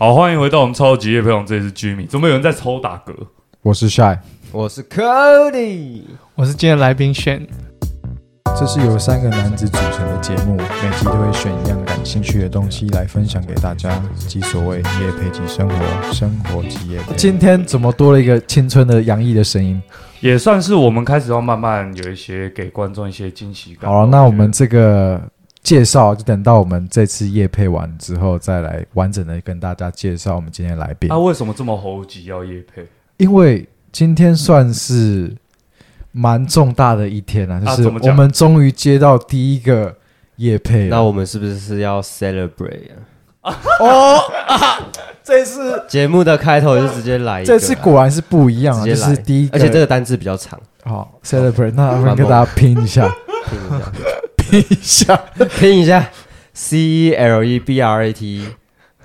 好，欢迎回到我们超级夜配王，这里是 Jimmy。怎么有人在抽打嗝？我是 Shy，我是 Cody，我是今天的来宾选，这是由三个男子组成的节目，每集都会选一样感兴趣的东西来分享给大家，即所谓夜配及生活，生活即夜配。今天怎么多了一个青春的洋溢的声音？也算是我们开始要慢慢有一些给观众一些惊喜感。好了，那我们这个介绍就等到我们这次夜配完之后，再来完整的跟大家介绍我们今天的来宾啊、。为什么这么猴急要夜配？因为今天算是蛮重大的一天啊，就是我们终于接到第一个夜配了。那我们是不是要 celebrate 啊？哦，啊这次节目的开头就直接来一个，这次果然是不一样啊，就是第一个，而且这个单字比较长，好 celebrate，那我们跟大家拼一下，拼一下，拼 一下。拼一下，C E L E B R A T，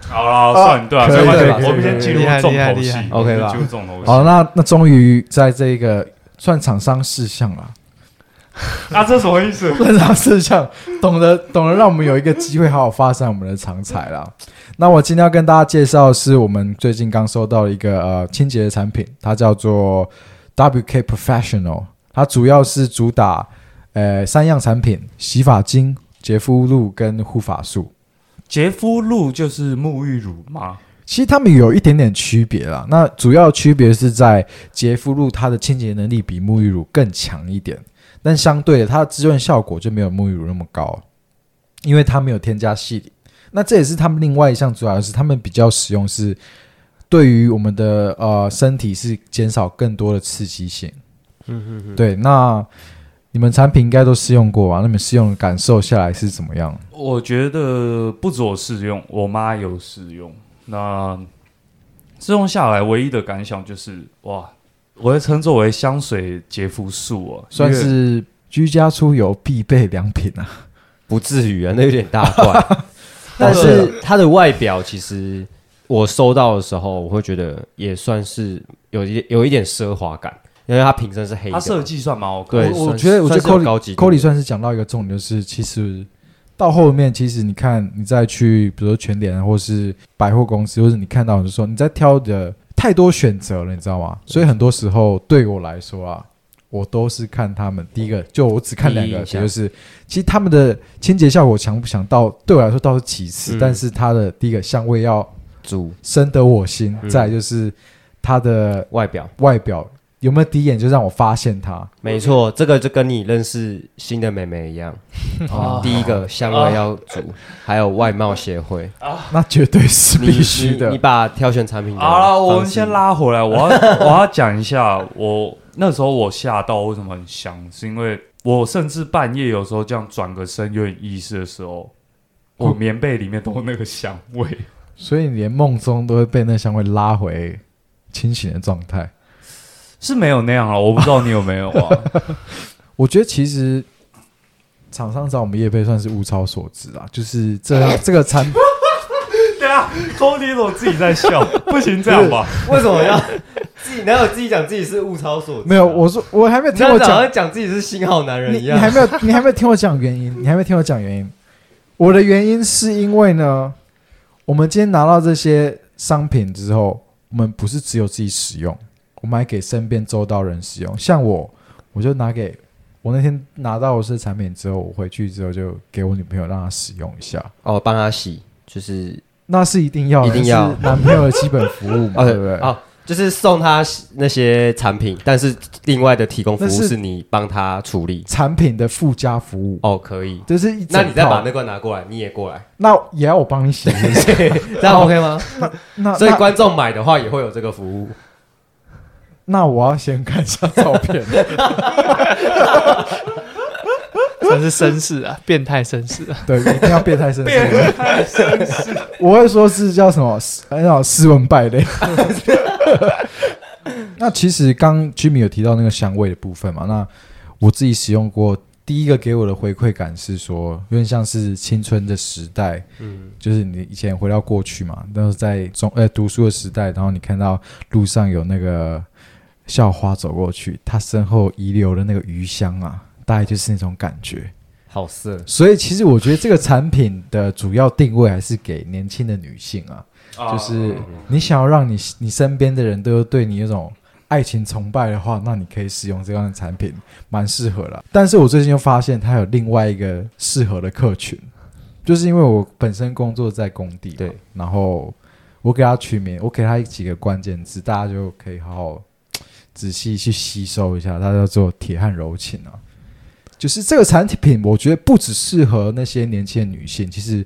好了，算对啊，可以没关系可以我们先进入重头戏厉害厉害，OK 吧进入重头戏。好，那那终于在这个算厂商事项了，那这什么意思？算厂商事项，懂得懂得让我们有一个机会好好发展我们的长才啦。那我今天要跟大家介绍的是我们最近刚收到的一个呃清洁的产品，它叫做 WK Professional，它主要是主打呃三样产品：洗发精、洁肤露跟护发素。洁肤露就是沐浴乳吗？其实它们有一点点区别啦。那主要区别是在洁肤露，它的清洁能力比沐浴乳更强一点，但相对的，它的滋润效果就没有沐浴乳那么高，因为它没有添加细粒。那这也是他们另外一项主要的是，他们比较使用是对于我们的呃身体是减少更多的刺激性。嗯嗯嗯，对，那你们产品应该都试用过吧？那你们试用的感受下来是怎么样？我觉得不止我试用，我妈有试用。那试用下来，唯一的感想就是，哇，我会称作为香水洁肤素啊，算是居家出游必备良品啊。不至于啊，那有点大怪，但是它的外表其实我收到的时候，我会觉得也算是有一有一点奢华感，因为它瓶身是黑的，它设计算蛮 OK 对，我我觉得，我觉得算是有 Cody 高级 Cody 算是讲到一个重点，就是其实到后面，其实你看你再去，比如说全联啊或是百货公司，或者你看到的时候，你在挑的太多选择了，你知道吗？所以很多时候对我来说啊，我都是看他们第一个，就我只看两个，就是其实他们的清洁效果强不强，到对我来说倒是其次，嗯但是它的第一个香味要足深得我心，嗯再就是它的外表。外表有没有第一眼就让我发现它。没错，这个就跟你认识新的妹妹一样。啊 第一个香味要足，还有外貌协会，那绝对是必须的你你。把挑选产品的好了，我们先拉回来，我要我要讲一下，我那时候我吓到为什么很香，是因为我甚至半夜有时候这样转个身有点意识的时候，我棉被里面都有那个香味。所以你连梦中都会被那香味拉回清醒的状态。是没有那样啊，我不知道你有没有啊？我觉得其实厂商找我们叶配算是物超所值啊，就是这样 这个产对啊，偷听我自己在笑？不行这样吧？为什么要自己？哪有自己讲自己是物超所值啊？没有，我说我还没有听我讲，讲自己是新好男人一样。你还没有你还没有听我讲原因，你还没有听我讲原因。我的原因是因为呢，我们今天拿到这些商品之后，我们不是只有自己使用，我买给身边周到人使用。像我，我就拿给我那天拿到是产品之后，我回去之后就给我女朋友让她使用一下。哦，帮她洗，就是那是一定要，一定要男朋友的基本服务嘛，哦 对不对？哦，就是送他那些产品，但是另外的提供服务是是你帮他处理。产品的附加服务，哦，可以。就是一那你再把那罐拿过来，你也过来，那也要我帮你洗，这样 OK 吗？那那所以观众买的话也会有这个服务。那我要先看一下照片。真是绅士啊，变态绅士啊。对，一定要变态绅士。变态绅士，我会说是叫什么？斯很好，斯文败类。那其实刚 Jimmy 有提到那个香味的部分嘛，那我自己使用过，第一个给我的回馈感是说，有点像是青春的时代，嗯，就是你以前回到过去嘛，那是在中呃读书的时代，然后你看到路上有那个校花走过去，她身后遗留的那个余香啊，大概就是那种感觉。好色所以其实我觉得这个产品的主要定位还是给年轻的女性啊。就是你想要让你你身边的人都对你有种爱情崇拜的话，那你可以使用这样的产品，蛮适合的。但是我最近又发现它有另外一个适合的客群，就是因为我本身工作在工地，对，然后我给他取名，我给他几个关键字，大家就可以好好仔细去吸收一下。它叫做铁汉柔情啊，就是这个产品，我觉得不只适合那些年轻的女性，其实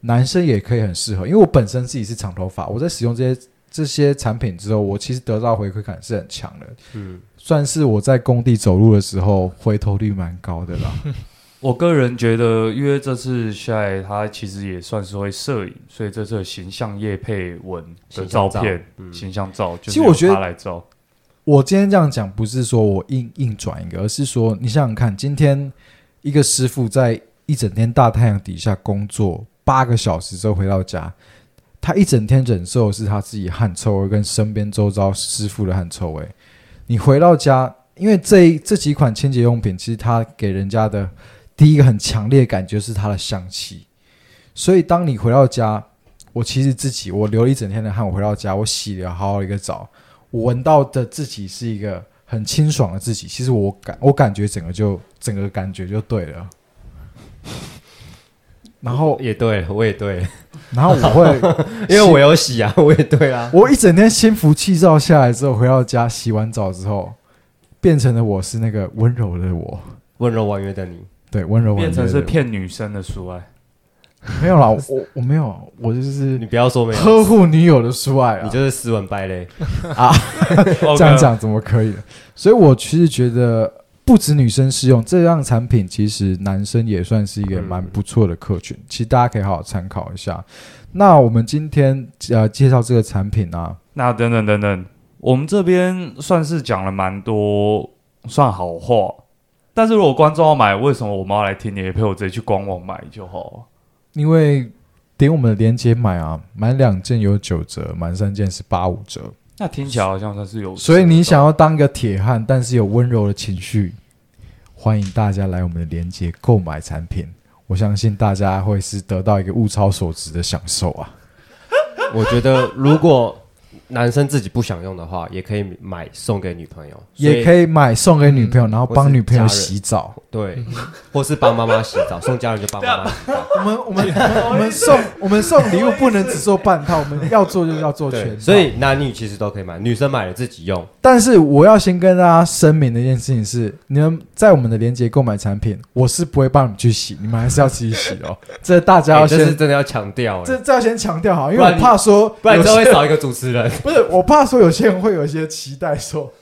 男生也可以很适合。因为我本身自己是长头发，我在使用这些这些产品之后，我其实得到回馈感是很强的，嗯，算是我在工地走路的时候回头率蛮高的啦。我个人觉得，因为这次下来他其实也算是会摄影，所以这次的形象叶配文的照片、嗯形象照，就是其实我觉得由他来照。我今天这样讲，不是说我硬硬转一个，而是说你想想看，今天一个师傅在一整天大太阳底下工作八个小时之后回到家，他一整天忍受的是他自己汗臭味跟身边周遭师傅的汗臭味。你回到家，因为这这几款清洁用品，其实它给人家的第一个很强烈感觉是它的香气，所以当你回到家，我其实自己我流了一整天的汗，我回到家我洗了好好一个澡。我闻到的自己是一个很清爽的自己，其实我感我感觉整个就整个感觉就对了。然后，也对，我也对，然后我会，因为我有洗啊，我也对啊。我一整天心浮气躁下来之后，回到家洗完澡之后，变成了我是那个温柔的我，温柔婉约的你，对，温柔婉约变成是骗女生的书爱，没有啦，我我没有，我就是你不要说没有，呵护女友的书爱啊你，就是斯文败类 啊。这样讲怎么可以？所以我其实觉得不止女生适用这样产品，其实男生也算是一个蛮不错的客群。其实大家可以好好参考一下。那我们今天呃介绍这个产品啊，那等等等等，我们这边算是讲了蛮多算好话，但是如果观众要买，为什么我们要来听？你也陪我直接去官网买就好。因为点我们的链接买啊，满两件有九折，满三件是八五折。那听起来好像它是有，所以你想要当个铁汉，但是有温柔的情绪，欢迎大家来我们的链接购买产品。我相信大家会是得到一个物超所值的享受啊！我觉得如果男生自己不想用的话，也可以买送给女朋友，也可以买送给女朋友，然后帮女朋友洗澡。对，或是帮妈妈洗澡，送家人就帮妈妈洗澡。我们我们我们送我们送礼物不能只做半套，我们要做就是要做全，套。所以男女其实都可以买，女生买了自己用，但是我要先跟大家声明的一件事情是，你们在我们的链接购买产品，我是不会帮你们去洗，你们还是要自己洗哦。这大家要先，是真的要强调，哎这这要先强调好，因为我怕说，不然你有些之后会少一个主持人。不是我怕说有些人会有一些期待说，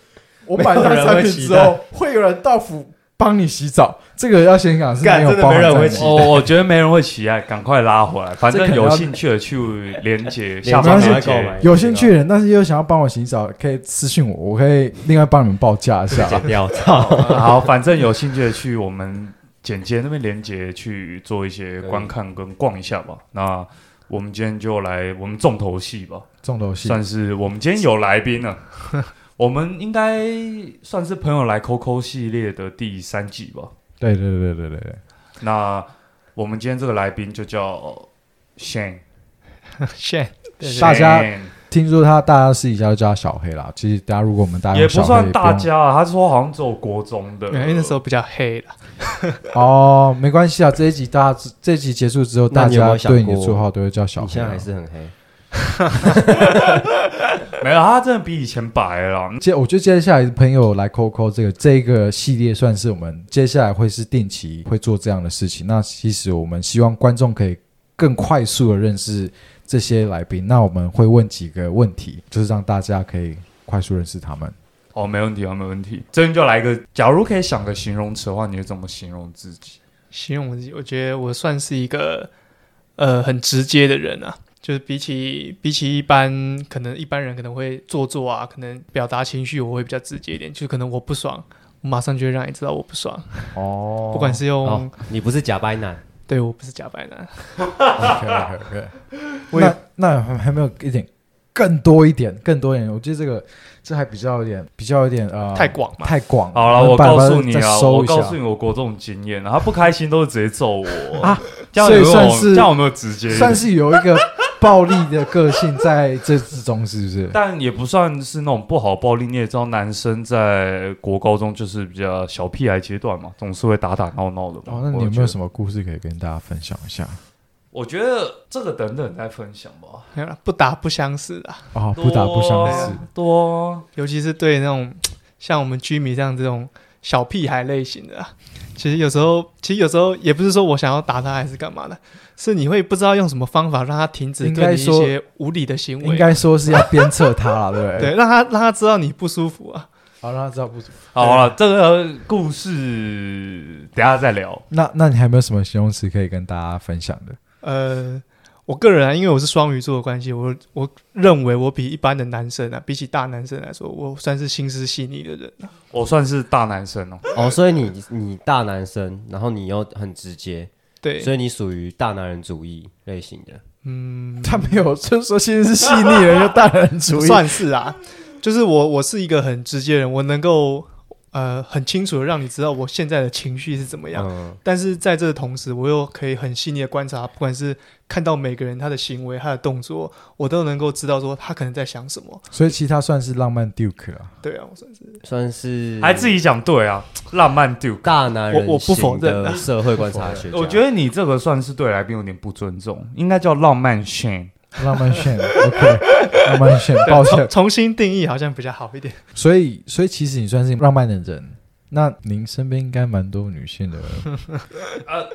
我买到没有人产品之后会有人到府帮你洗澡，这个要先讲是干真的没有没人会期在内哦，我觉得没人会期待，赶快拉回来。反正有兴趣的去连接连下方链接赶快购买。有兴趣的人，但是又想要帮我洗澡，可以私信我，我可以另外帮你们报价一下。剪掉，操！好，反正有兴趣的去我们简介那边连接去做一些观看跟逛一下吧。那我们今天就来我们重头戏吧，重头戏，算是我们今天有来宾了。我们应该算是朋友来 Coco 系列的第三季吧。对对对对对对，那我们今天这个来宾就叫 Shane，Shane 大家听说他大家私底下就叫他小黑啦。其实大家如果我们大家也不算大家啊，他说好像只有国中的，因为那时候比较黑了，哦，没关系啊。这一集大家这一集结束之后，大家对你的绰号都会叫小黑啊。你现在还是很黑，没有，他真的比以前白了。接，我觉得接下来朋友来 Coco 这个这个系列，算是我们接下来会是定期会做这样的事情。那其实我们希望观众可以更快速的认识这些来宾。那我们会问几个问题，就是让大家可以快速认识他们。哦，没问题啊，没问题。这边就来一个，假如可以想个形容词的话，你会怎么形容自己？形容我自己，我觉得我算是一个呃很直接的人啊，就是比起比起一般可能一般人可能会做作啊，可能表达情绪我会比较直接一点，就是可能我不爽，我马上就会让你知道我不爽，哦。不管是用、哦，你不是假白男，对我不是假白男，OK OK OK，我也那那还还没有一点更多一点，更多一点。我觉得这个这还比较有点比较有点呃太广嘛。太广。好了，我告诉你啊，我告诉你，我国中经验啊，他不开心都是直接揍我 啊，这样有没有所以算是这样有没有直接？算是有一个暴力的个性在这之中，是不是？但也不算是那种不好暴力。你也知道，男生在国高中就是比较小屁孩阶段嘛，总是会打打闹闹的嘛。哦，那你有没有什么？么故事可以跟大家分享一下？我觉得这个等等再分享吧。没有啦不打不相识啊，哦，不打不相识多尤其是对那种 像我们居民这样这种小屁孩类型的、啊，其实有时候，其实有时候也不是说我想要打他还是干嘛的，是你会不知道用什么方法让他停止应对你一说些无理的行为，应该说是要鞭策他了，对不对？对，让他让他知道你不舒服啊。好，让他知道不。好了，这个故事等一下再聊。那那你还有没有什么形容词可以跟大家分享的？呃，我个人啊，因为我是双鱼座的关系，我我认为我比一般的男生啊，比起大男生来说，我算是心思细腻的人啊。我算是大男生哦，哦，所以你你大男生，然后你又很直接，对，所以你属于大男人主义类型的。嗯，他没有，就是说心思细腻人，就大男人主义。算是啊，就是我我是一个很直接的人，我能够呃很清楚的让你知道我现在的情绪是怎么样。嗯，但是在这个同时，我又可以很细腻的观察，不管是看到每个人他的行为、他的动作，我都能够知道说他可能在想什么。所以其实他算是浪漫 Duke 啊。对啊，我算是算是还自己讲对啊，浪漫 Duke。大男人我我不否认社会观察学家。我觉得你这个算是对来宾有点不尊重，应该叫浪漫 Shane。浪漫炫浪漫炫，抱歉。重 重新定义好像比较好一点。所以，所以其实你算是浪漫的人。那您身边应该蛮多女性的，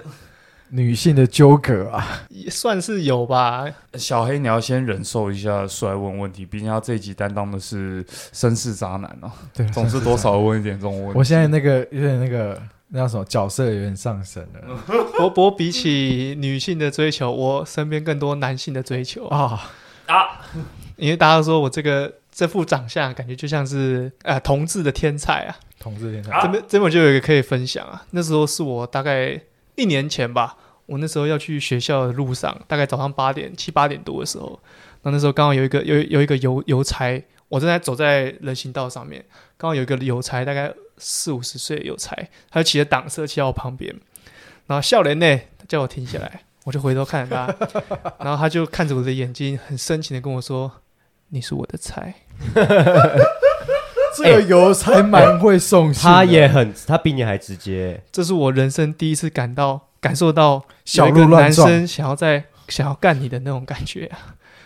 女性的纠葛啊。也算是有吧，小黑，你要先忍受一下帅问问题，毕竟他这一集担当的是绅士渣男哦、对，总是多少问一点这种问题。我现在那个有点那个那叫什么角色有点上升了我我比起女性的追求，我身边更多男性的追求啊，啊。因为大家都说我这个这副长相感觉就像是呃同志的天才啊。同志恋爱啊这边这边我就有一个可以分享啊，那时候是我大概一年前吧，我那时候要去学校的路上，大概早上八点七八点多的时候，那那时候刚好有一个有有一个邮邮差，我正在走在人行道上面，刚好有一个邮差，大概四五十岁的邮差，他就骑着挡车骑到我旁边，然后笑脸呢，他叫我停下来，我就回头看着他，然后他就看着我的眼睛，很深情的跟我说：“你是我的菜。”这个邮才蛮会送信的，他也很，他比你还直接。这是我人生第一次感到感受到小有一个男鹿乱撞生想要在想要干你的那种感觉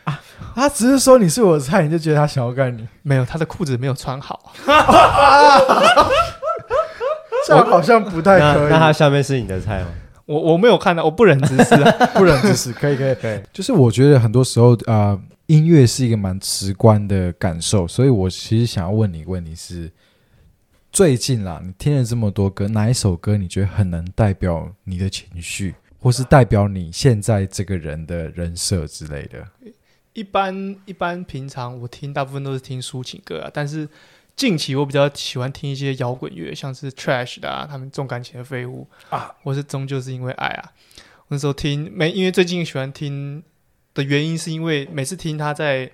啊！他只是说你是我的菜，你就觉得他想要干你，没有，他的裤子没有穿好，这样好像不太那可以。那他下面是你的菜吗？我我没有看到，我不忍直视啊！不忍直视，可以可以。可以，就是我觉得很多时候啊、呃音乐是一个蛮直观的感受，所以我其实想要问你一个问题是：最近啦，你听了这么多歌，哪一首歌你觉得很能代表你的情绪，或是代表你现在这个人的人设之类的？一般一般平常我听大部分都是听抒情歌啊，但是近期我比较喜欢听一些摇滚乐，像是 Trash 的啊，他们重感情的废物啊，或是终究是因为爱啊。我那时候听没，因为最近喜欢听的原因是因为每次听他在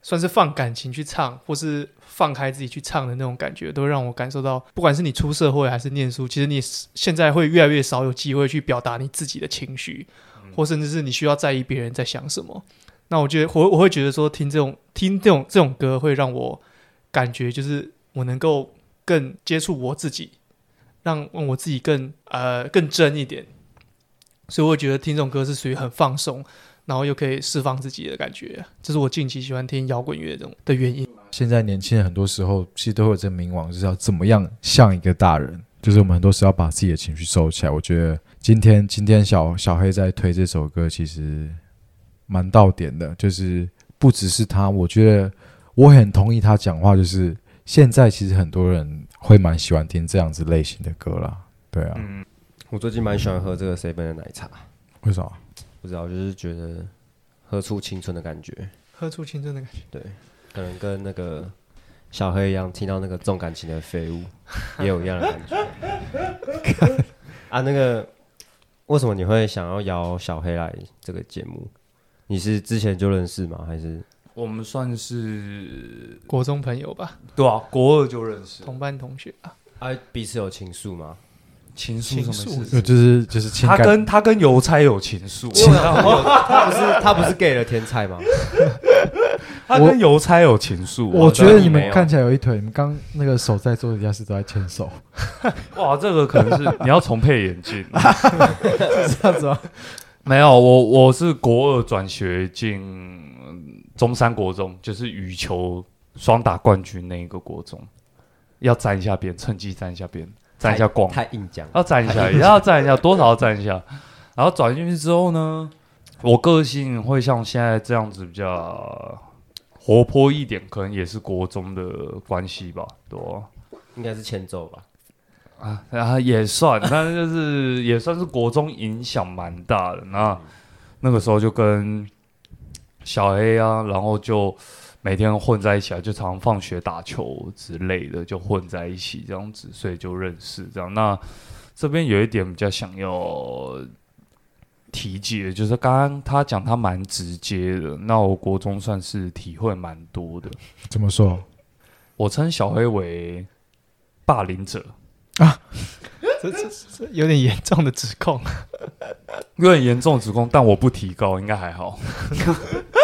算是放感情去唱，或是放开自己去唱的那种感觉，都会让我感受到，不管是你出社会还是念书，其实你现在会越来越少有机会去表达你自己的情绪，或甚至是你需要在意别人在想什么。那我觉得我我会觉得说听这种听这种这种歌会让我感觉就是我能够更接触我自己，让让我自己更呃更真一点。所以我觉得听这种歌是属于很放松，然后又可以释放自己的感觉。这是我近期喜欢听摇滚乐这种的原因。现在年轻人很多时候其实都会有这个迷惘，就是要怎么样像一个大人，就是我们很多时候要把自己的情绪收起来。我觉得今天今天小小黑在推这首歌，其实蛮到点的，就是不只是他，我觉得我很同意他讲话，就是现在其实很多人会蛮喜欢听这样子类型的歌啦。对啊，嗯，我最近蛮喜欢喝这个 seven 的奶茶，为啥？不知道，就是觉得喝出青春的感觉，喝出青春的感觉，对可能跟那个小黑一样，听到那个重感情的废物，也有一样的感觉。啊，那个为什么你会想要邀小黑来这个节目？你是之前就认识吗？还是我们算是国中朋友吧，对啊，国二就认识。同班同学啊。啊彼此有情愫吗？情愫什么情事？就是就是情他感跟他跟邮差有情愫，因为我他不是他不是 gay 的天才吗？他跟邮差有情愫。我 觉得你们看起来有一腿，你们刚那个手在做的家事都在牵手，哇，这个可能是你要重配眼镜。是 这样子吗？没有，我我是国二转学进嗯中山国中，就是羽球双打冠军那一个国中，要沾一下边，趁机沾一下边，沾一下光，太硬讲。要沾一下，也要沾一下，多少要沾一下。然后转进去之后呢，我个性会像现在这样子比较活泼一点，可能也是国中的关系吧，对吧？应该是欠揍吧？啊，然后也算，但是就是也算是国中影响蛮大的。那那个时候就跟小 A 啊，然后就每天混在一起啊，就常常放学打球之类的，就混在一起这样子，所以就认识这样。那这边有一点比较想要提及的，就是刚刚他讲他蛮直接的，那我国中算是体会蛮多的。怎么说？我称小黑为霸凌者啊。这这这有点严重的指控。有点严重的指控，但我不提高，应该还好。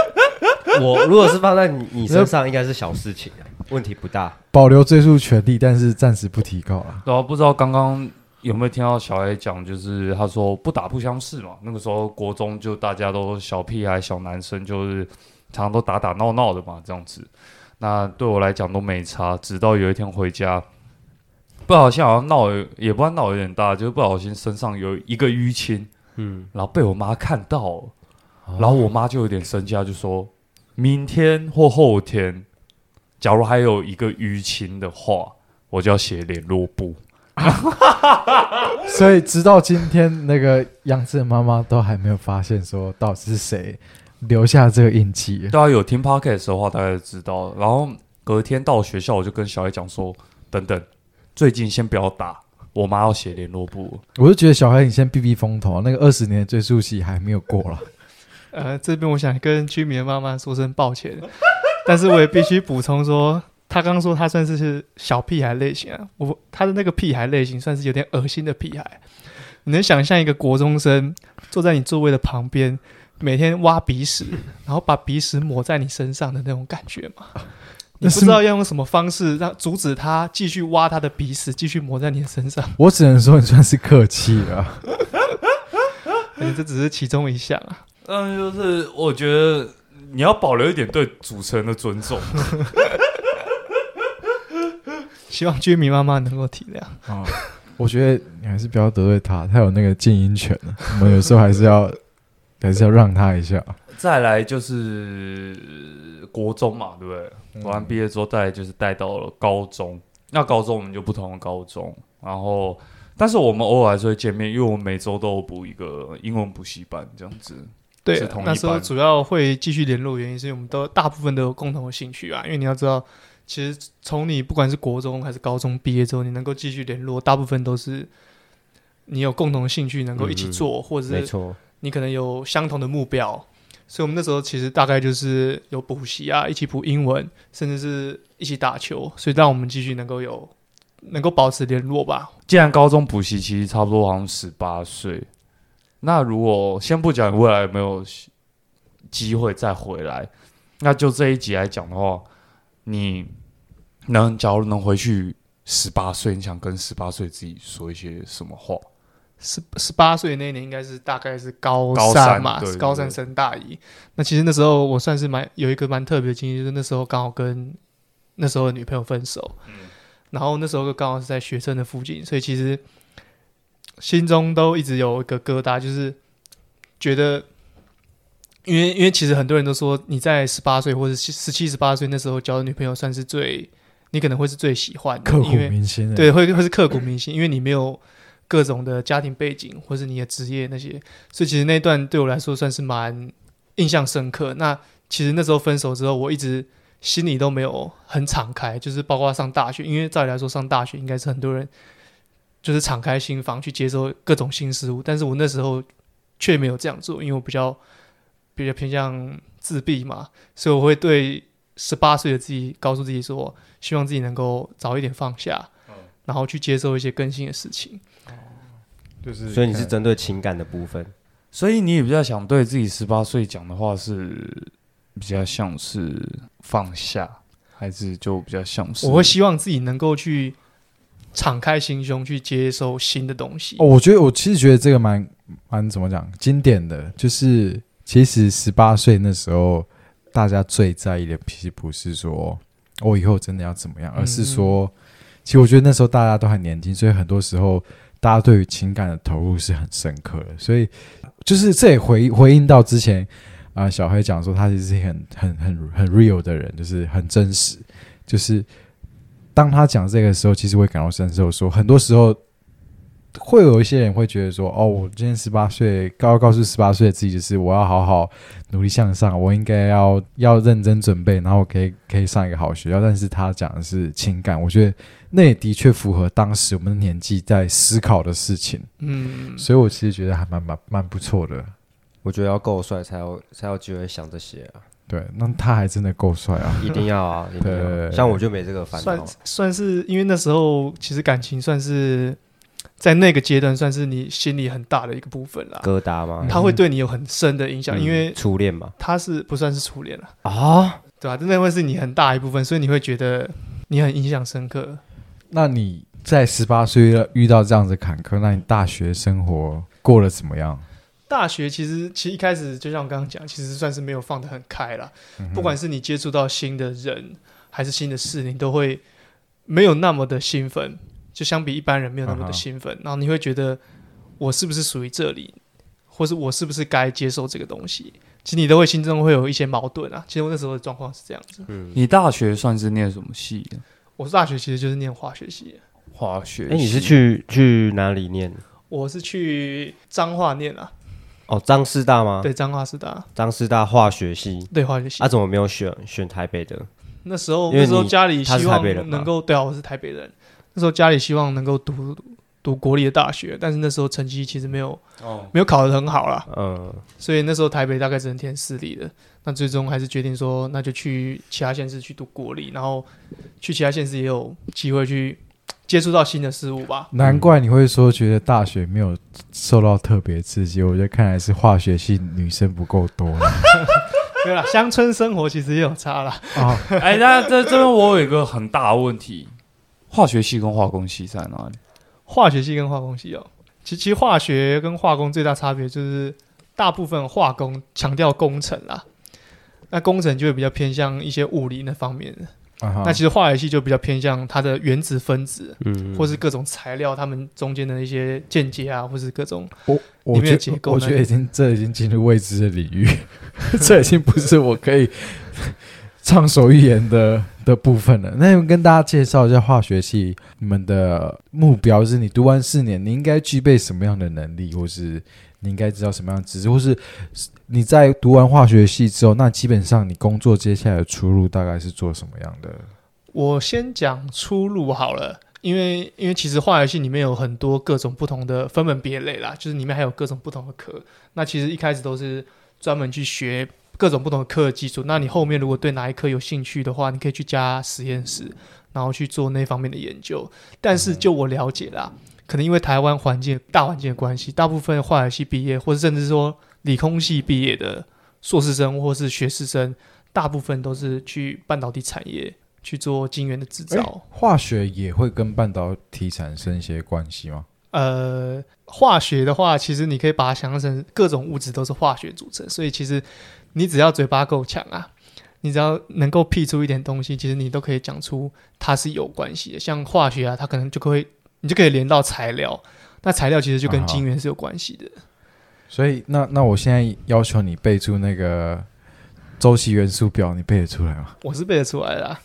我如果是放在你你身上，应该是小事情啊，问题不大。保留追诉权利，但是暂时不提高啊。然后不知道刚刚有没有听到小 A 讲，就是他说不打不相识嘛。那个时候国中就大家都小屁孩、小男生，就是常常都打打闹闹的嘛，这样子。那对我来讲都没差，直到有一天回家，不小心好像闹，也不知道闹有点大，就是不小心身上有一个淤青，嗯，然后被我妈看到了，然后我妈就有点生气，她就说明天或后天，假如还有一个淤青的话，我就要写联络簿。所以直到今天，那个杨志的妈妈都还没有发现说到底是谁留下这个印记。大家有听 podcast 的话，大概就知道。然后隔天到学校，我就跟小孩讲说：“等等，最近先不要打，我妈要写联络簿。我就觉得小孩，你先避避风头，那个二十年的追溯期还没有过了。呃，这边我想跟居民的妈妈说声抱歉，但是我也必须补充说，他刚刚说他算是是小屁孩类型啊，我他的那个屁孩类型算是有点恶心的屁孩。你能想象一个国中生坐在你座位的旁边，每天挖鼻屎，然后把鼻屎抹在你身上的那种感觉吗？你不知道要用什么方式让阻止他继续挖他的鼻屎，继续抹在你的身上。我只能说你算是客气了。哎 这只是其中一项啊。”嗯，就是我觉得你要保留一点对主持人的尊重。希望居民妈妈能够体谅。哦，我觉得你还是不要得罪他，他有那个静音权的。我们有时候还是要 还是要让他一下。再来就是国中嘛，对不对？国完毕业之后，再来就是带到了高中。那高中我们就不同的高中，然后但是我们偶尔还是会见面，因为我们每周都有补一个英文补习班这样子。对那时候主要会继续联络，原因是因为我们都大部分都有共同的兴趣啊。因为你要知道，其实从你不管是国中还是高中毕业之后，你能够继续联络，大部分都是你有共同的兴趣能够一起做，或者是，你可能有相同的目标。所以，我们那时候其实大概就是有补习啊，一起补英文，甚至是一起打球，所以让我们继续能够有能够保持联络吧。既然高中补习其实差不多好像十八岁，那如果先不讲未来有没有机会再回来，那就这一集来讲的话，你能假如能回去十八岁，你想跟十八岁自己说一些什么话？十十八岁那年应该是大概是高高三三嘛，高三升大一。那其实那时候我算是蛮有一个蛮特别的经历，就是那时候刚好跟那时候的女朋友分手，然后那时候就刚好是在学生的附近，所以其实心中都一直有一个疙瘩，就是觉得。因为因为其实很多人都说你在十八岁或者十七十八岁那时候交的女朋友算是最你可能会是最喜欢的，刻骨铭心的。对，会会是刻骨铭心，因为你没有各种的家庭背景或是你的职业那些，所以其实那段对我来说算是蛮印象深刻。那其实那时候分手之后，我一直心里都没有很敞开，就是包括上大学，因为照理来说上大学应该是很多人就是敞开心房去接受各种新事物，但是我那时候却没有这样做，因为我比较比较偏向自闭嘛，所以我会对十八岁的自己告诉自己说，希望自己能够早一点放下，然后去接受一些更新的事情。就是所以你是针对情感的部分，所以你也比较想对自己十八岁讲的话是比较像是放下，还是就比较像是我会希望自己能够去敞开心胸去接收新的东西。哦，我觉得我其实觉得这个蛮蛮怎么讲经典的，就是其实十八岁那时候，大家最在意的其实不是说我以后真的要怎么样，而是说，其实我觉得那时候大家都还年轻，所以很多时候大家对于情感的投入是很深刻的，所以就是这也回回应到之前啊、小黑讲说他其实是很很很很 real 的人，就是很真实，就是当他讲这个时候，其实会感同身受说很多时候。会有一些人会觉得说，哦，我今天十八岁，告告诉十八岁的自己，就是我要好好努力向上，我应该要要认真准备，然后可以可以上一个好学校。但是他讲的是情感，我觉得那也的确符合当时我们的年纪在思考的事情，嗯，所以我其实觉得还蛮蛮蛮不错的。我觉得要够帅才有才有机会想这些啊，对，那他还真的够帅啊！一定要啊，一定要。对像我就没这个烦算恼，算是因为那时候其实感情算是在那个阶段算是你心里很大的一个部分啦，疙瘩吗？他会对你有很深的影响，嗯因为初恋嘛，他是不算是初恋了，啊，对吧、真的会是你很大一部分，所以你会觉得你很印象深刻。那你在十八岁遇到这样子坎坷，那你大学生活过得怎么样？大学其实其实一开始就像我刚刚讲，其实算是没有放得很开了。嗯不管是你接触到新的人还是新的事，你都会没有那么的兴奋，就相比一般人没有那么的兴奋。然后你会觉得我是不是属于这里，或是我是不是该接受这个东西？其实你都会心中会有一些矛盾啊。其实我那时候的状况是这样子。嗯，你大学算是念什么系的？我大学其实就是念化学系的，化学系。哎，你是去去哪里念？我是去彰化念啊，哦，张师大吗？对，彰化师大，张师大化学系，对化学系。啊，怎么没有选选台北的？那时候那时候家里希望台北人能够对啊，我是台北人。那时候家里希望能够读读国立的大学，但是那时候成绩其实没有哦，没有考得很好啦，嗯，所以那时候台北大概只能填私立的。那最终还是决定说，那就去其他县市去读国立，然后去其他县市也有机会去接触到新的事物吧。难怪你会说觉得大学没有受到特别刺激，我觉得看来是化学系女生不够多 对啦，乡村生活其实也有差啦。啊。哎，那这这边我有一个很大的问题，化学系跟化工系在哪里？化学系跟化工系哦，其其实化学跟化工最大差别就是，大部分化工强调工程啦，那工程就会比较偏向一些物理那方面的。啊那其实化学系就比较偏向它的原子分子，嗯，或是各种材料，它们中间的一些间接啊，或是各种我我里面的觉得我结构那觉得已经这已经进入未知的领域，这已经不是我可以畅所欲言的的部分了。那跟大家介绍一下化学系，你们的目标是你读完四年，你应该具备什么样的能力，或是你应该知道什么样的知识，或是你在读完化学系之后，那基本上你工作接下来的出路大概是做什么样的？我先讲出路好了，因为因为其实化学系里面有很多各种不同的分门别类啦，就是里面还有各种不同的科。那其实一开始都是专门去学各种不同的科的基础。那你后面如果对哪一科有兴趣的话，你可以去加实验室，然后去做那方面的研究。但是就我了解啦，可能因为台湾环境大环境的关系，大部分化学系毕业，或者甚至说理工系毕业的硕士生或是学士生，大部分都是去半导体产业去做晶圆的制造。诶化学也会跟半导体产生一些关系吗？呃，化学的话，其实你可以把它想象成各种物质都是化学组成，所以其实你只要嘴巴够强啊，你只要能够辟出一点东西，其实你都可以讲出它是有关系的。像化学啊，它可能就会你就可以连到材料，那材料其实就跟啊哈晶圆是有关系的。所以，那那我现在要求你背出那个周期元素表，你背得出来吗？我是背得出来的、啊，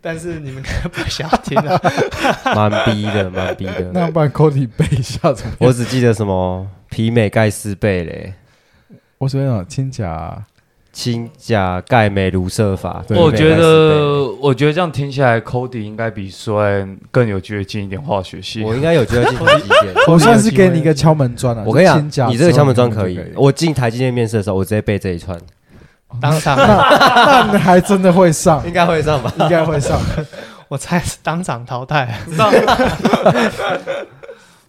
但是你们可不想要听啊。蛮逼的，蛮逼的。那不然 Cody 背一下怎么样？我只记得什么皮美盖斯贝嘞，我随便讲氢钾，氢钾钙镁卢瑟法。我觉得，我觉得这样听起来，Cody 应该比 Swan 更有觉进一点化学系。我应该有觉得进台积电。我算是给你一个敲门砖了、啊。我跟你讲，你这个敲门砖可以。我进台积电面试的时候，我直接背这一串，当场，那你还真的会上，应该会上吧？应该会上。我猜是当场淘汰。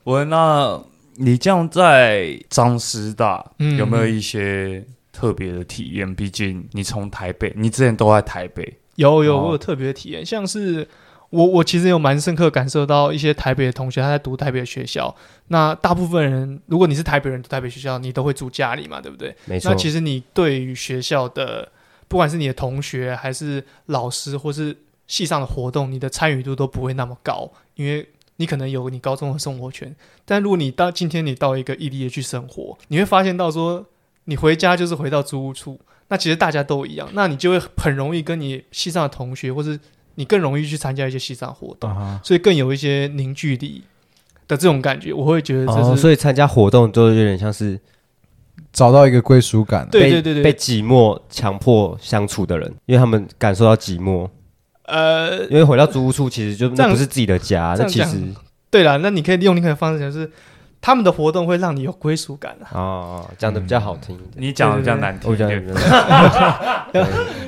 我那你这样在张师大、嗯有没有一些特别的体验？毕竟你从台北，你之前都在台北，有有，哦我有特别的体验，像是我我其实有蛮深刻感受到一些台北的同学他在读台北的学校，那大部分人如果你是台北人读台北学校，你都会住家里嘛，对不对？没错那，其实你对于学校的，不管是你的同学还是老师，或是系上的活动，你的参与度都不会那么高，因为你可能有你高中的生活圈。但如果你到今天你到一个异地的去生活，你会发现到说，你回家就是回到租屋处，那其实大家都一样，那你就会很容易跟你西藏的同学，或是你更容易去参加一些西藏活动，啊，所以更有一些凝聚力的这种感觉。我会觉得这哦，是、所以参加活动都有点像是找到一个归属感啊。对对对对被寂寞强迫相处的人，因为他们感受到寂寞，呃，因为回到租屋处其实就这样那不是自己的家，这样讲那其实对了，那你可以利用另外一个方式，就是他们的活动会让你有归属感啊。哦讲的比较好听一点。你讲的比较难听一点，的，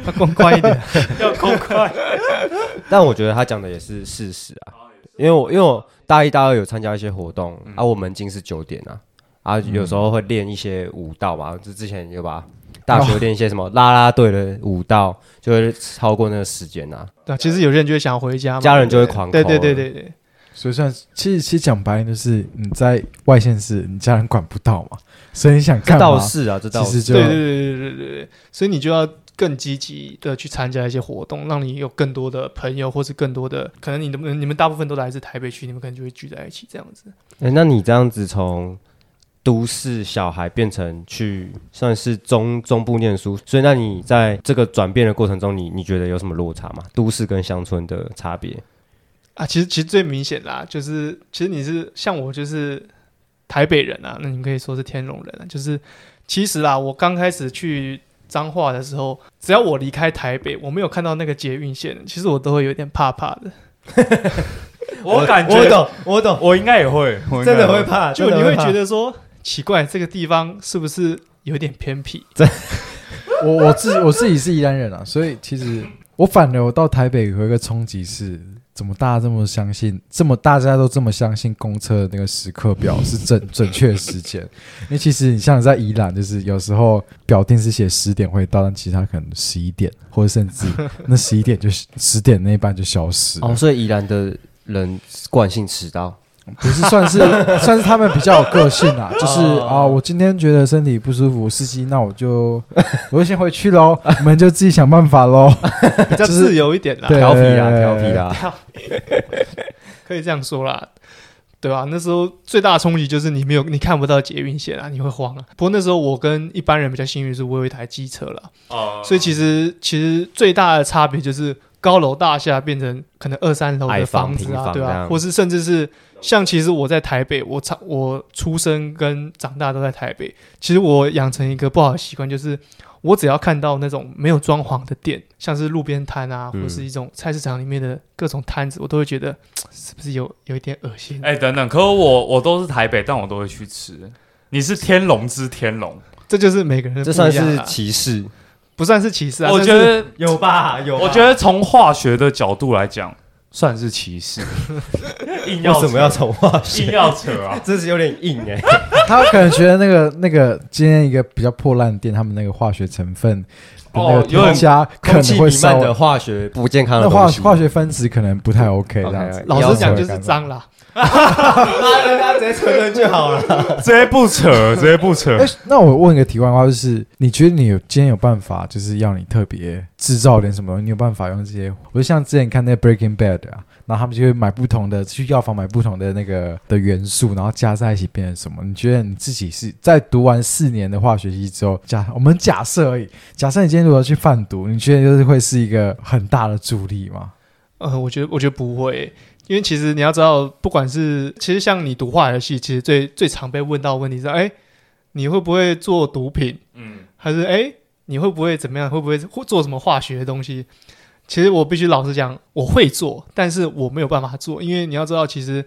要公开一点。要公开。但我觉得他讲的也是事实啊，因为我因为我大一大二有参加一些活动，啊，我门禁是九点啊，啊，有时候会练一些舞蹈嘛，就之前有把大学练一些什么啦啦队的舞蹈，就会超过那个时间啊，对，其实有些人就会想回家嘛，家人就会狂对对对对对，所以算其实其实讲白了就是你在外县市，你家人管不到嘛，所以你想这干嘛倒，是啊，这倒是对对对对对对对，所以你就要更积极的去参加一些活动，让你有更多的朋友，或是更多的可能你们你们大部分都来自台北区，你们可能就会聚在一起这样子。哎、那你这样子从都市小孩变成去算是中中部念书，所以那你在这个转变的过程中，你你觉得有什么落差吗？都市跟乡村的差别？啊，其实其实最明显啦，就是其实你是像我就是台北人啊，那你们可以说是天龙人啊，就是其实啦，我刚开始去彰化的时候，只要我离开台北，我没有看到那个捷运线，其实我都会有点怕怕的。我感觉我懂，我懂，我应该也会，我真的也会怕，就你会觉得得说奇怪，这个地方是不是有点偏僻？我我自我自己是宜兰人啊，所以其实我反而我到台北有一个冲击是，怎么大家这么相信，这么大家都这么相信公车的那个时刻表 是准准确的时间？因为其实你像在宜兰，就是有时候表定是写十点会到，但其实它可能十一点，或者甚至 那十一点就十点那一班就消失了哦，所以宜兰的人惯性迟到，不是算是算是他们比较有个性啊，就是啊，我今天觉得身体不舒服，司机，那我就我就先回去喽，你们就自己想办法喽。比较自由一点啦，对调皮啊，调皮啊，可以这样说啦。对吧、那时候最大的冲击就是你没有，你看不到捷运线啊，你会慌啊。不过那时候我跟一般人比较幸运，是我有一台机车了，哦所以其实其实最大的差别就是高楼大厦变成可能二三楼的房房子啊，对吧、平房这样或是甚至是像其实我在台北，我长我出生跟长大都在台北，其实我养成一个不好的习惯，就是我只要看到那种没有装潢的店，像是路边摊啊，或是一种菜市场里面的各种摊子，我都会觉得是不是有有一点恶心？哎、等等，可我我都是台北，但我都会去吃。你是天龙之天龙，这就是每个人的这算是不一样啊歧视，不算是歧视啊？我觉算是得，有吧？有我觉得从化学的角度来讲，算是歧视。硬为什么要扯从化学？硬要扯啊？这是有点硬哎、他可能觉得那个那个今天一个比较破烂的店，他们那个化学成分的那个哦有点添加可空气能会漫的化学不健康的化。化学分子可能不太 OK 这 OK，样子。老实讲就是脏啦。妈的，他直接承认就好了。直接不扯，直接不扯哎、。那我问一个题外话，就是你觉得你有今天有办法，就是要你特别制造点什么东西？你有办法用这些？我就像之前看那个 Breaking Bad 啊，然后他们就会买不同的，去药房买不同的那个的元素，然后加在一起变成什么？你觉得你自己是在读完四年的化学系之后，假我们假设而已，假设你今天如果去贩毒，你觉得就是会是一个很大的助力吗？呃，我觉得我觉得不会，因为其实你要知道，不管是其实像你读化学系，其实最最常被问到的问题是，哎，你会不会做毒品？嗯，还是哎，你会不会怎么样？会不会会做什么化学的东西？其实我必须老实讲，我会做，但是我没有办法做，因为你要知道，其实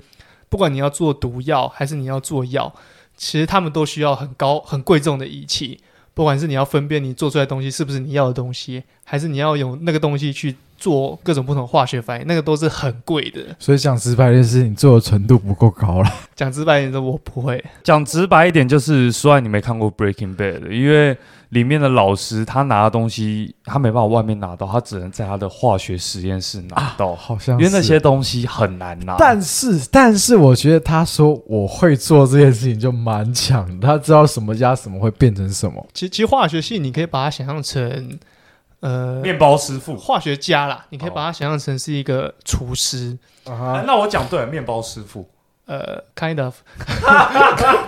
不管你要做毒药还是你要做药，其实他们都需要很高很贵重的仪器。不管是你要分辨你做出来的东西是不是你要的东西，还是你要用那个东西去做各种不同的化学反应，那个都是很贵的。所以讲直白一点是你做的纯度不够高了。讲直白一点的，我不会。讲直白一点，就是虽然你没看过《Breaking Bad》，因为里面的老师他拿的东西，他没办法外面拿到，他只能在他的化学实验室拿到，好像因为那些东西很难拿。但是，但是我觉得他说我会做这件事情就蛮强的，他知道什么加什么会变成什么。其实其实化学系你可以把它想象成，呃，面包师傅，化学家啦，你可以把它想象成是一个厨师，啊那我讲对了，面包师傅。呃，kind of，